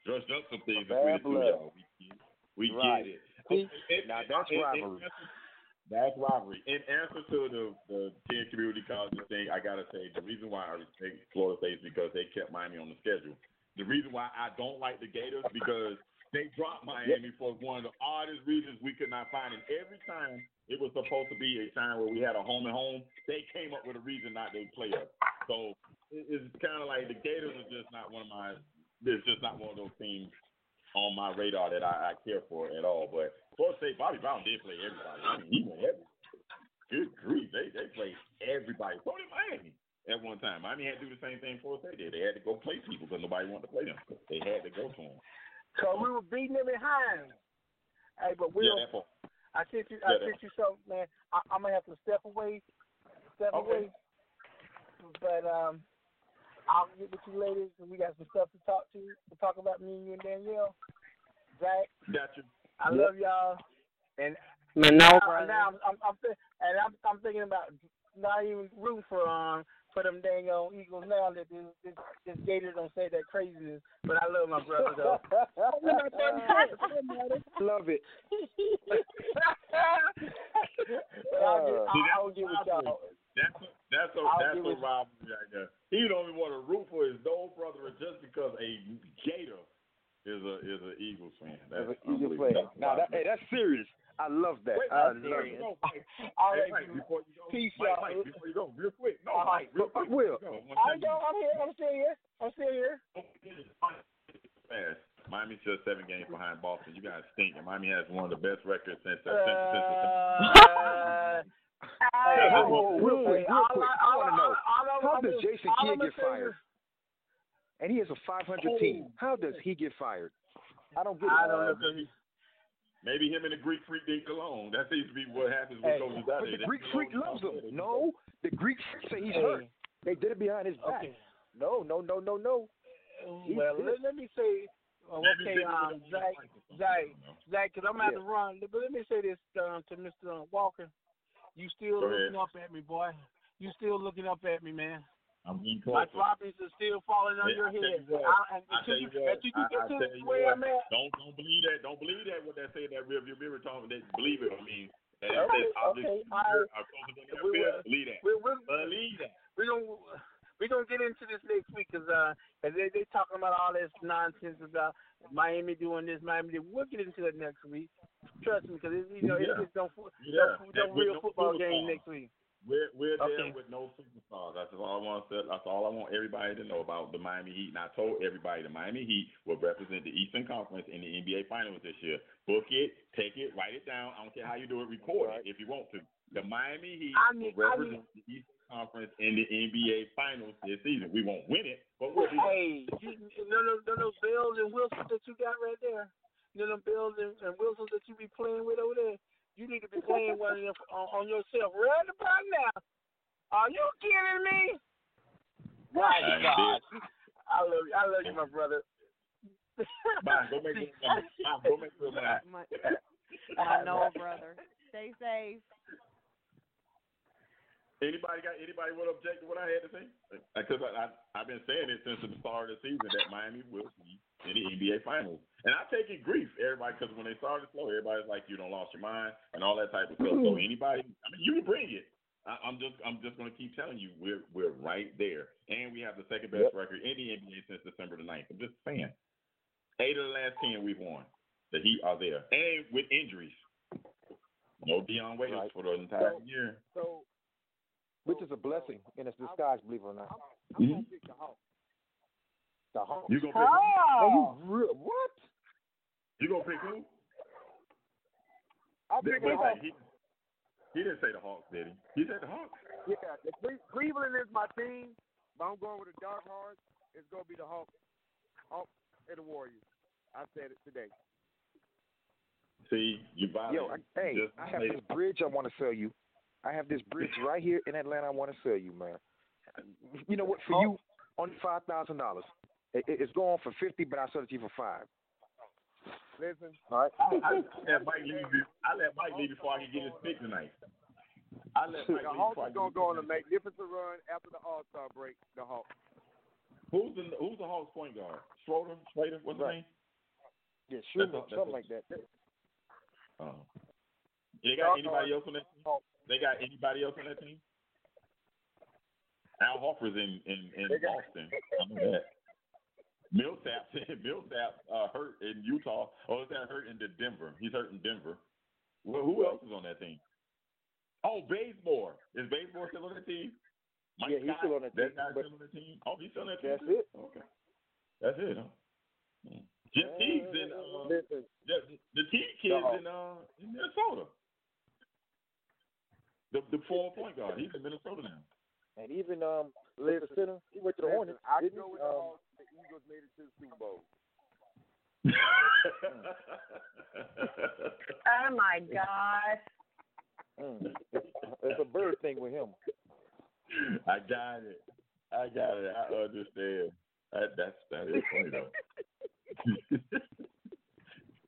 drudged up some things between the two of y'all. We, get- we Right. get it. See, Okay, now that's in- in rivalry. answer- That's rivalry. In answer to the the ten community colleges thing, I gotta say the reason why I respect Florida State is because they kept Miami on the schedule. The reason why I don't like the Gators because they dropped Miami for one of the oddest reasons we could not find. And every time it was supposed to be a time where we had a home and home, they came up with a reason not to play us. So it- it's kind of like the Gators are just not one of my. It's just not one of those teams on my radar that I, I care for at all. But Florida State, Bobby Brown did play everybody. I mean, he went every. Good grief, they they played everybody. So did Miami at one time. Miami had to do the same thing Florida State did. They had to go play people because nobody wanted to play them. They had to go to them. Cause we were beating them behind. Hey, but we'll. yeah, that part. I sent you. Yeah, I that- sent you something, man. I, I'm gonna have to step away. Step Okay. away. But um, I'll get with you ladies. and We got some stuff to talk to to talk about me and you and Danielle. Zach, Got you. I Yep. love y'all. And No, now, brother. now I'm, I'm, I'm thi- and I'm, I'm thinking about not even rooting for um for them dang on Eagles now that this this, this Gator don't say that craziness. But I love my brother though. Love it. I'll get, Uh, See, I'll, I'll get with y'all. That's a, that's a I'll that's a rivalry right there. He don't even want to root for his own brother just because a Gator is a is an Eagles fan. That's an Eagle unbelievable. player. Now that, hey, that's serious. I love that. Wait, I love before it. go, Mike, hey, Mike, before you go, Peace, Mike. Mike, before you go, real quick. No, Uh-huh. Mike, real quick. Will. Go. I'm I go, I'm here. I'm still here. I'm still here. fast. Miami's just seven games behind Boston. You guys stink. And Miami has one of the best records since uh, since, since, Uh, Hey, Yeah, hold real quick, real quick. I- I want to know how does Jason Kidd get fired? And he has a 500 team. How does he get fired? I don't get it. I don't know. Uh, maybe, maybe him and the Greek freak didn't get along. That seems to be what happens with Hey, coaches out But there. the They Greek freak along. loves him. No, the Greek freak say he's Hey. hurt. They did it behind his back. Okay. No, no, no, no, no. He's Well, let, let me say, oh, okay, um, Zach. Zach, Zach, because I'm going to have Yeah. to run. But let me say this um, to Mr. Walker. You still Go ahead. looking up at me, boy. You still looking up at me, man. I'm getting My droppings are still falling on Hey, your head. you I, until you, you until you I- get I to you where I'm at. Don't don't believe that. Don't believe that what they say that rearview mirror talking. They believe it. I mean, that it Okay, says objects okay, in the mirror I- are closer than their we. Believe that. We're, we're, Believe that. we're gonna we're gonna get into this next week because uh, 'cause they they talking about all this nonsense about Miami doing this, Miami. doing- We'll get into it next week. Trust me, because you know Yeah. it's just no, fo- Yeah. no, no And with real no football superstars. game next week. We're we're Okay. there with no superstars. That's all I want to. That's all I want everybody to know about the Miami Heat. And I told everybody the Miami Heat will represent the Eastern Conference in the NBA Finals this year. Book it, take it, write it down. I don't care how you do it. Record it if you want to. The Miami Heat I need- will I represent the Eastern Conference in the NBA Finals this season. We won't win it, but we'll be. Hey, you, no, no, no, no, Bills and Wilson that you got right there. You know, them Bills and, and Wilsons that you be playing with over there. You need to be playing one of them on, on yourself right about now. Are you kidding me? My I God, I love you. I love you, my brother. Bye. Go make real money. Bye. Go make real money. My, my Noel brother. Stay safe. Anybody got anybody want to object to what I had to say? Because I, I I've been saying it since the start of the season that Miami will be in the NBA Finals, and I take it grief everybody because when they started slow, everybody's like you don't lost your mind and all that type of stuff. So mm-hmm. anybody, I mean, you can bring it. I, I'm just I'm just gonna keep telling you we're we're right there, and we have the second best record in the NBA since December the 9th. I'm just saying, eight of the last ten we've won. The Heat are there, and with injuries. No Dion Waiters Right. for the entire So- year. So, which is a blessing in its disguise, believe it or not. I'm gonna mm-hmm. pick the Hawks. The Hawks. You gonna pick? Are Oh, you real? What? You gonna pick who? I'm Wait, picking the wait, Hawks. he, he didn't say the Hawks, did he? He said the Hawks. Yeah, the Cle- Cleveland is my team, but I'm going with the Dark Horse. It's gonna be the Hawks, Hawks and the Warriors. I said it today. See, you violated. Yo, I, hey, I have made- this bridge I want to sell you. I have this bridge right here in Atlanta. I want to sell you, man. You know what? For oh. you, only five thousand dollars. It, it- it's going for fifty, but I sold it to you for five. Listen, All right. I, I let Mike leave. I let Mike leave before I can get his pick tonight. I let Mike the Hawks I are gonna go on a magnificent run after the All Star break. The Hawks. Who's the Who's the Hawks point guard? Schroeder, Schrader, what's his Right. name? Yeah, that's something like that. Oh. They got anybody else on that team? They got anybody else on that team? Al Horford's in in, in They got- Boston. I know that. Millsap Millsap uh, hurt in Utah. Oh, is that hurt in the Denver? He's hurt in Denver. Well, who else is on that team? Oh, Bazemore. Is Bazemore still on the team? Mike Yeah, he's Scott, still on that That team, guy's still on that team. Oh, he's still on that team. That's too? it. Okay. That's it. Huh? Hmm. Jeff Teague's in. Uh, Listen, Jeff, the Teague kid's in uh in Minnesota. The the former point guard. He's in Minnesota now. And even um, the Listen, center, he went to the Hornets. I didn't go he? with the Um, Hawks. The Eagles made it to the Super Bowl. Oh my gosh. mm, it's a bird thing with him. I got it. I got it. I understand. That that's that is funny though.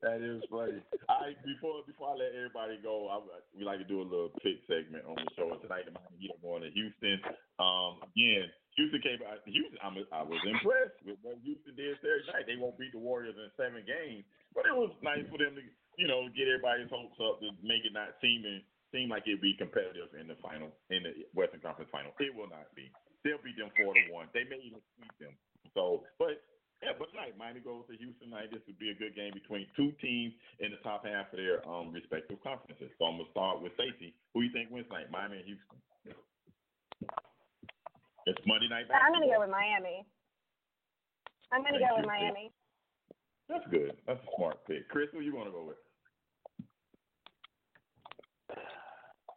that is funny. I before before I let everybody go, I we like to do a little pick segment on the show tonight. The Miami Heat going to Houston. Um, again, Houston came. Houston, I'm, I was impressed with what Houston did Saturday night. They won't beat the Warriors in seven games, but it was nice for them to you know get everybody's hopes up to make it not seeming seem like it'd be competitive in the final in the Western Conference final. It will not be. They'll beat them four to one. They may even sweep them. So, but yeah, but tonight Miami goes to Houston tonight. This would be a good game between two teams in the top half of their um, respective conferences. So I'm gonna start with Stacey. Who do you think wins tonight, Miami and Houston? It's Monday night. I'm gonna go with Miami. I'm gonna Thank go with you, Miami. That's good. That's a smart pick. Chris, who you want to go with?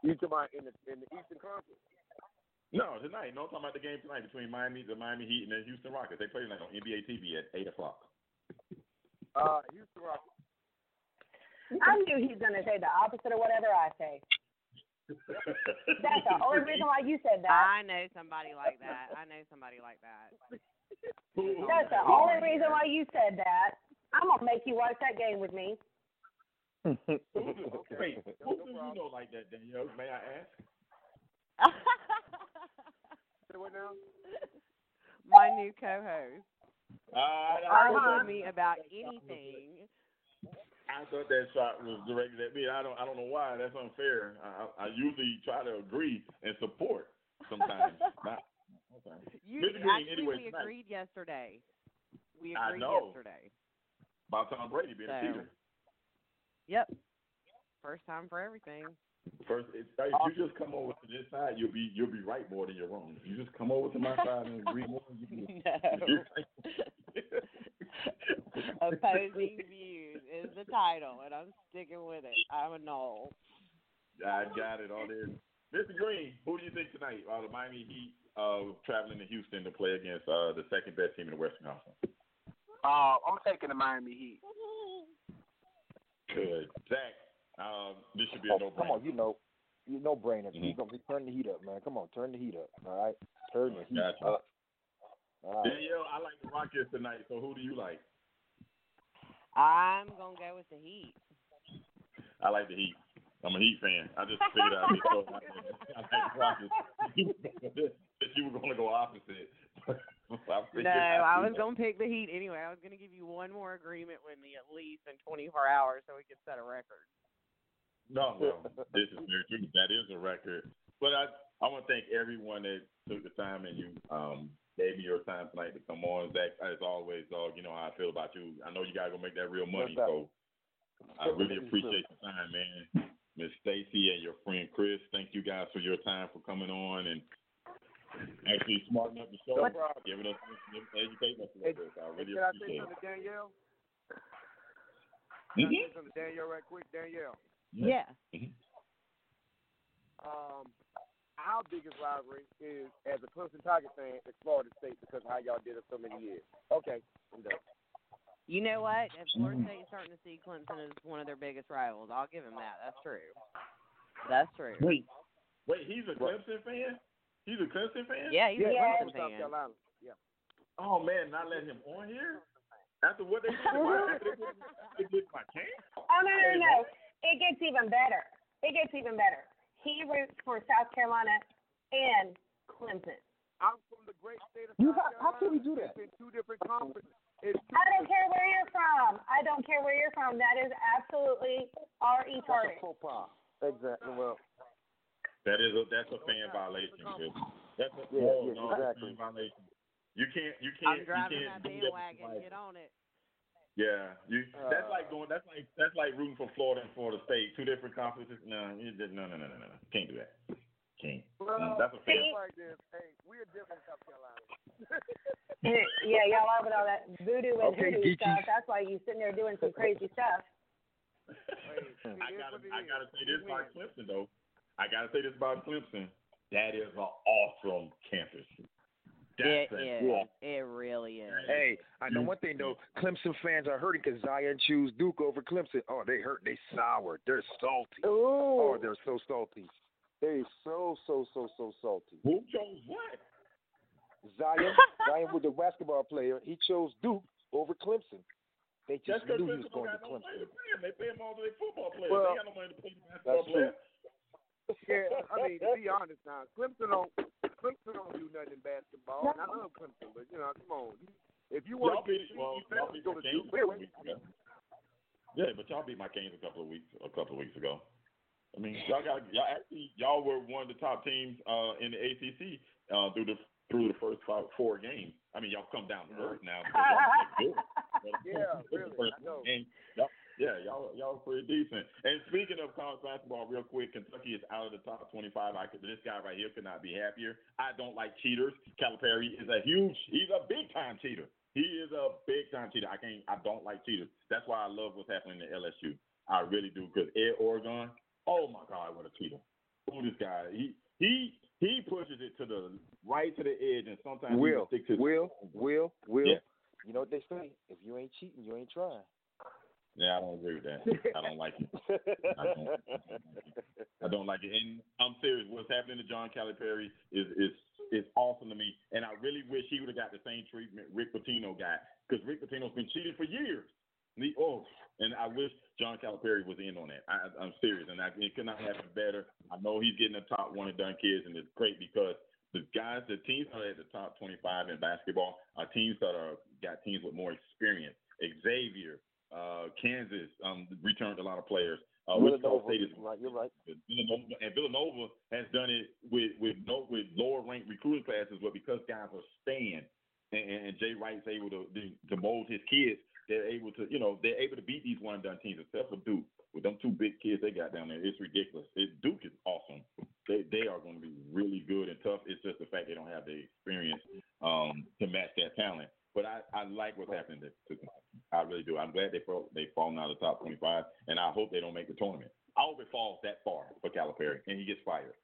You talking about in the in the Eastern Conference? No, tonight. No, I'm talking about the game tonight between Miami, the Miami Heat, and the Houston Rockets. They play tonight on NBA TV at eight o'clock. Uh, Houston Rockets. I knew he's gonna say the opposite of whatever I say. That's the only reason why you said that. I know somebody like that. I know somebody like that. That's the only reason why you said that. I'm gonna make you watch that game with me. Who do, wait, who do you know like that, Danielle? May I ask? Now? My new co-host. Uh, I, Argue with me about anything. I thought that shot was directed at me. I don't. I don't know why. That's unfair. I, I I usually try to agree and support sometimes. Not, okay. You Mr. Green, actually anyway, we tonight. agreed yesterday. We I agreed know. yesterday. About Tom Brady being a So- cheater. Yep. First time for everything. First, it's, if you just come over to this side, you'll be you'll be right more than you're wrong. If you just come over to my side and agree more, you be, No. Opposing views is the title, and I'm sticking with it. I'm a null. I got it on there. Mr. Green, who do you think tonight? Uh, the Miami Heat uh, traveling to Houston to play against uh, the second best team in the Western Conference. Uh, I'm taking the Miami Heat. Good. Zach, um, this should be a Oh, no come on, you know, you no brainer. Mhm. You gonna be turn the heat up, man. Come on, turn the heat up. All right, turn the heat Gotcha. up. All right. Danielle, I like the Rockets tonight, so who do you like? I'm gonna go with the Heat. I like the Heat. I'm a Heat fan. I just figured out this show. I like the Rockets. that you were going to go opposite. I figured No, I was that. gonna pick the Heat anyway. I was gonna give you one more agreement with me at least in 24 hours so we could set a record. No, no, this is very true. That is a record. But I, I want to thank everyone that took the time and you um gave me your time tonight to come on. Zach, as always, dog, you know how I feel about you. I know you guys gonna make that real money, so I really appreciate your time, man. Miss Stacy and your friend Chris, thank you guys for your time for coming on and actually smartening up the show, No problem. giving us educating us a little bit. So I really Can I say something it. to Danielle? Can I Mhm. say something to Danielle right quick? Danielle, Yeah. Mhm. um, our biggest rivalry is, as a Clemson Tiger fan, is Florida State because of how y'all did it so many years. Okay, I'm done. You know what? If Florida State is starting to see Clemson as one of their biggest rivals, I'll give him that. That's true. That's true. Wait, wait, he's a Clemson fan? He's a Clemson fan? Yeah, he's yeah, a I'm Clemson from South fan. Carolina. Yeah. Oh man, not letting him on here after what they did to my, after they did, they did to my camp. Oh no no no! It gets even better. It gets even better. He roots for South Carolina and Clemson. I'm from the great state of You South how, how can we do that? It's in two different conferences. Two I don't care where you're from. I don't care where you're from. That is absolutely R. That's a Tardy. Exactly. Well, That is a that's a fan violation. That's a Yeah, no, yeah, no, exactly. fan violation. You can't you I'm can't driving you that can't do that to bandwagon. Get on it. Yeah, you. that's Uh, like going. That's like that's like rooting for Florida and Florida State, two different conferences. No, you just, no, no, no, no, no, no. Can't do that. Can't. Mm, that's a fan. See? like this. Hey, we're different South Carolina. yeah, y'all over all that voodoo and Okay, hoodoo Geechee. stuff. That's why you sitting there doing some crazy stuff. I gotta, I gotta say this about Clemson though. I gotta say this about Clemson. That is an awesome campus. It That's a- is. Yeah. It really is. hey, I know one thing though. Mm-hmm. Clemson fans are hurting because Zion choose Duke over Clemson. Oh, they hurt. They sour. They're salty. Ooh. Oh, they're so salty. They so so so so salty. Who chose what? Zion, Zion was the basketball player. He chose Duke over Clemson. They That's just because knew he was Clemson going got to no to Clemson. pay. They pay him all their football players. Well, they got no money to pay the basketball players. Yeah, I mean to be honest now, Clemson don't Clemson don't do nothing in basketball. And I love Clemson, but you know, come on. If you Y'all want to beat get well, you y'all beat go to Canes Duke. a couple of weeks ago. Yeah, but y'all beat my Canes a couple of weeks a couple of weeks ago. I mean, y'all got y'all actually y'all were one of the top teams uh, in the ACC uh, through the through the first five, four games. I mean, y'all come down to earth now. because y'all good. Yeah, really, first I know. game, y'all, yeah, y'all y'all pretty decent. And speaking of college basketball, real quick, Kentucky is out of the top 25. I could, this guy right here could not be happier. I don't like cheaters. Calipari is a huge, he's a big time cheater. He is a big time cheater. I can't, I don't like cheaters. That's why I love what's happening at LSU. I really do because Ed Orgeron, oh my God, what a cheater! Who this guy? He he he pushes it to the right to the edge, and sometimes Will, he sticks his Will, Will, Will. Yeah. You know what they say? If you ain't cheating, you ain't trying. Yeah, I don't agree with that. I don't like it. I don't. I don't like it. And I'm serious. What's happening to John Calipari is is is awesome to me. And I really wish he would have got the same treatment Rick Pitino got because Rick Pitino's been cheating for years. The, oh, and I wish John Calipari was in on that. I, I'm serious, and I, it could not happen better. I know he's getting the top one and done kids, and it's great because the guys, the teams that are at the top 25 in basketball are teams that are got teams with more experience. Xavier, uh, Kansas um, returned a lot of players. Uh, Villanova, State is right, you're right. Villanova, and Villanova has done it with with no with lower ranked recruiting classes, but because guys are staying, and, and Jay Wright's able to to mold his kids, they're able to you know they're able to beat these one and done teams, except for Duke with them two big kids they got down there. It's ridiculous. It, Duke is awesome. They they are going to be really good and tough. It's just the fact they don't have the experience um, to match that talent. But I, I like what's happening to, to. I really do. I'm glad they fall, they fallen out of the top 25, and I hope they don't make the tournament. I hope it falls that far for Calipari and he gets fired.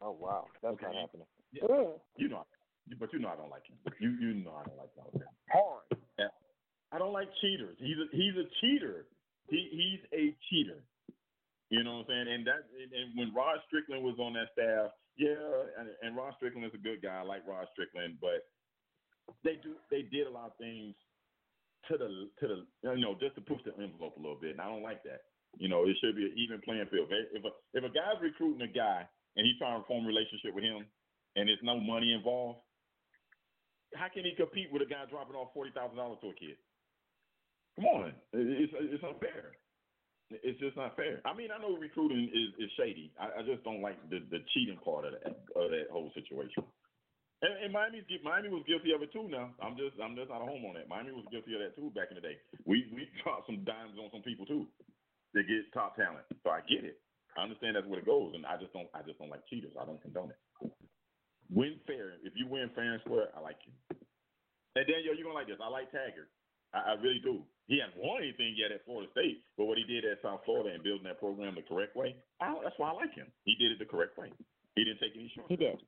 Oh wow, that's Okay. not happening. Mm. You know, but you know I don't like him. You you know I don't like Calipari. Hard. Yeah. I don't like cheaters. He's a he's a cheater. He he's a cheater. You know what I'm saying? And that and when Rod Strickland was on that staff, yeah, and, and Rod Strickland is a good guy. I like Rod Strickland, but they do they did a lot of things to the to the you know just to push the envelope a little bit, and I don't like that. You know, it should be an even playing field. If a if a guy's recruiting a guy and he's trying to form a relationship with him, and there's no money involved, how can he compete with a guy dropping off forty thousand dollars to a kid? Come on, it's it's unfair. It's just not fair. I mean, I know recruiting is, is shady. I, I just don't like the, the cheating part of that of that whole situation. And, and Miami's Miami was guilty of it too. Now I'm just I'm just not a home on that. Miami was guilty of that too back in the day. We we dropped some dimes on some people too to get top talent. So I get it. I understand that's where it goes, and I just don't I just don't like cheaters. I don't condone it. Win fair. If you win fair and square, I like you. And Daniel, you're gonna like this. I like Taggart. I, I really do. He hasn't won anything yet at Florida State, but what he did at South Florida and building that program the correct way, I, that's why I like him. He did it the correct way. He didn't take any shortcuts. He did.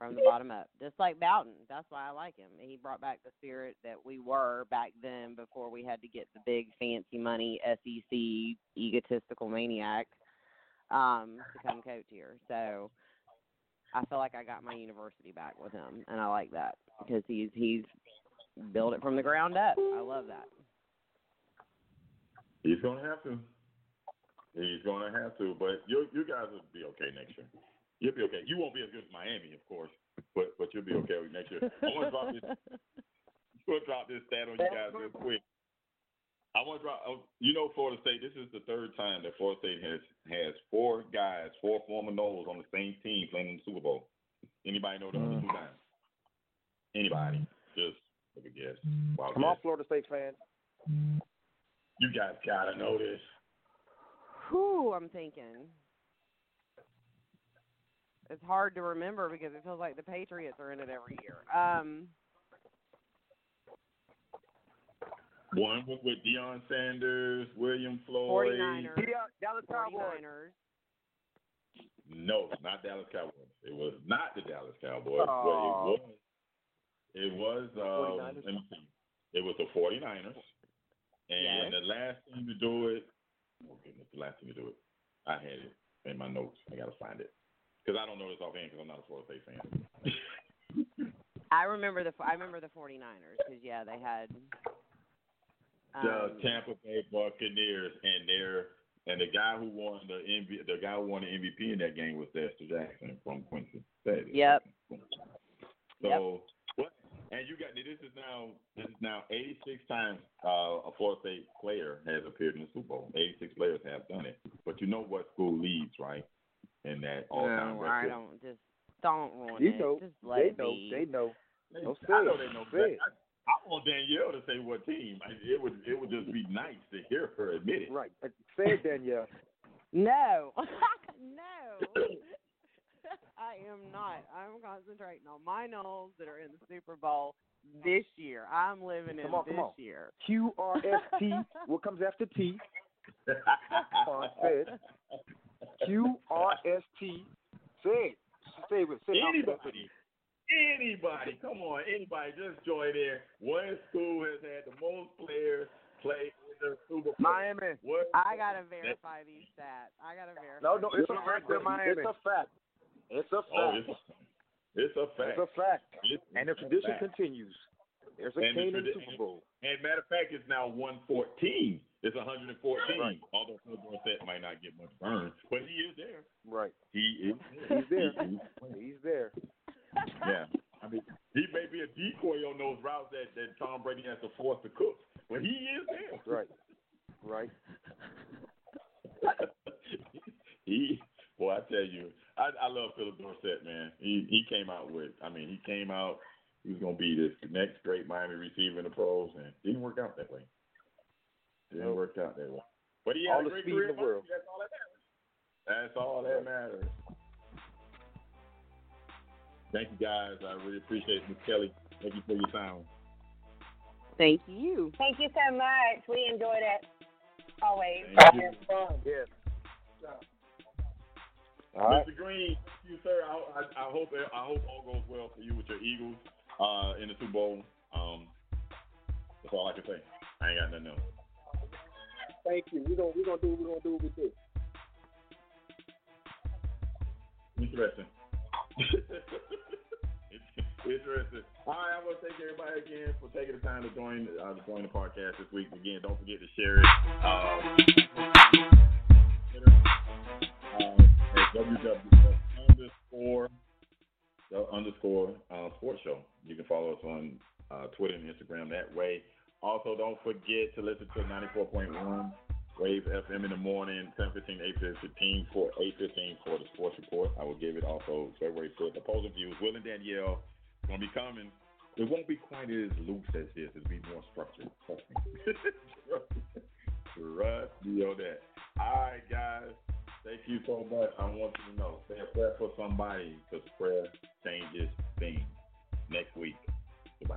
From the bottom up. Just like Bowden. That's why I like him. He brought back the spirit that we were back then before we had to get the big fancy money SEC egotistical maniac um to come coach here. So I feel like I got my university back with him, and I like that because he's he's built it from the ground up. I love that. He's gonna have to. He's gonna have to. But you you guys will be okay next year. You'll be okay. You won't be as good as Miami, of course, but but you'll be okay with next year. I want to drop this. I'm gonna drop this stat on you guys real quick. I want to drop. uh, You know, Florida State. This is the third time that Florida State has has four guys, four former Noles on the same team playing in the Super Bowl. Anybody know the other two times? Anybody? Just take a guess. Wild Come on. Florida State fans. You guys gotta know this. Who I'm thinking. It's hard to remember because it feels like the Patriots are in it every year. Um, One was with Deion Sanders, William Floyd. 49ers. Dallas Cowboys. 49ers. No, not Dallas Cowboys. It was not the Dallas Cowboys. Aw. But it was. It was. Uh, 49ers? let me see. It was the 49ers. And Yes. the last thing to do it. Oh goodness, the last team to do it. I had it in my notes. I gotta find it because I don't know this offhand because I'm not a Florida State fan. I remember the I remember the 49ers because yeah, they had the um, Tampa Bay Buccaneers, and their and the guy who won the MV, the guy who won the MVP in that game was Dexter Jackson from Quincy State. Yep. So what? And you got this is now this is now 86 times uh, a Florida State player has appeared in the Super Bowl. 86 players have done it. But you know what school leads, right? In that all-time no, I don't just don't ruin You it. know, just let they it know, be. they know. They- Don't I know they know. Say. I, I want Danielle to say what team. I, it would it would just be nice to hear her admit it. Right. Uh, Say it, Danielle. No, no. I am not. I'm concentrating on my Noles that are in the Super Bowl this year. I'm living in Come on, this come on. year. Q R S T. What comes after T? on, say it. Q R S T. Say it. Say it. Say it. Anybody, anybody, come on, anybody, just join in. What school has had the most players play in the Super Bowl? Miami. What? I gotta verify these stats. I gotta verify. No, no, it's a fact. at Miami. It's a fact. It's a oh, fact. Oh, it's a, it's a fact. It's a fact. It's And the tradition fact. continues. There's a And the king in the tradi- Super Bowl. And matter of fact, it's now 114. It's 114. Right. Although Phil Dorsett might not get much burn, but he is there. Right. He is. He's there. He's there. yeah. I mean, he may be a decoy on those routes that, that Tom Brady has to force to cook, but he is there. Right. Right. he, well, I tell you, I, I love Philip Dorsett, man. He he came out with, I mean, he came out. He was gonna be this next great Miami receiver in the pros, and it didn't work out that way. It didn't Nope. work out that way. But he All had a the great speed career in the world. That's all that matters. That's all that matters. Thank you guys. I really appreciate it, Miss Kelly. Thank you for your time. Thank you. Thank you so much. We enjoyed it. Always. Thank you. Yes. All right. Mr. Green, thank you, sir. I, I, I hope I hope all goes well for you with your Eagles uh, in the Super Bowl. Um, that's all I can say. I ain't got nothing else. Thank you. We're gonna we're gonna do we're gonna do what we do. Interesting. Interesting. All right, I want to thank everybody again for taking the time to join uh, join the podcast this week. Again, don't forget to share it. Um, uh, at www underscore the underscore uh, sports show. You can follow us on uh, Twitter and Instagram that way. Also, don't forget to listen to 94.1 Wave FM in the morning, 10:15, 8:15 for 8:15 for the sports report. I will give it also February 5th. Opposing views. Will and Danielle gonna be coming. It won't be quite as loose as this. It'll be more structured. Trust me. Trust me on that. All right, guys. Thank you so much. I want you to know, say a prayer for somebody because prayer changes things. Next week. Goodbye.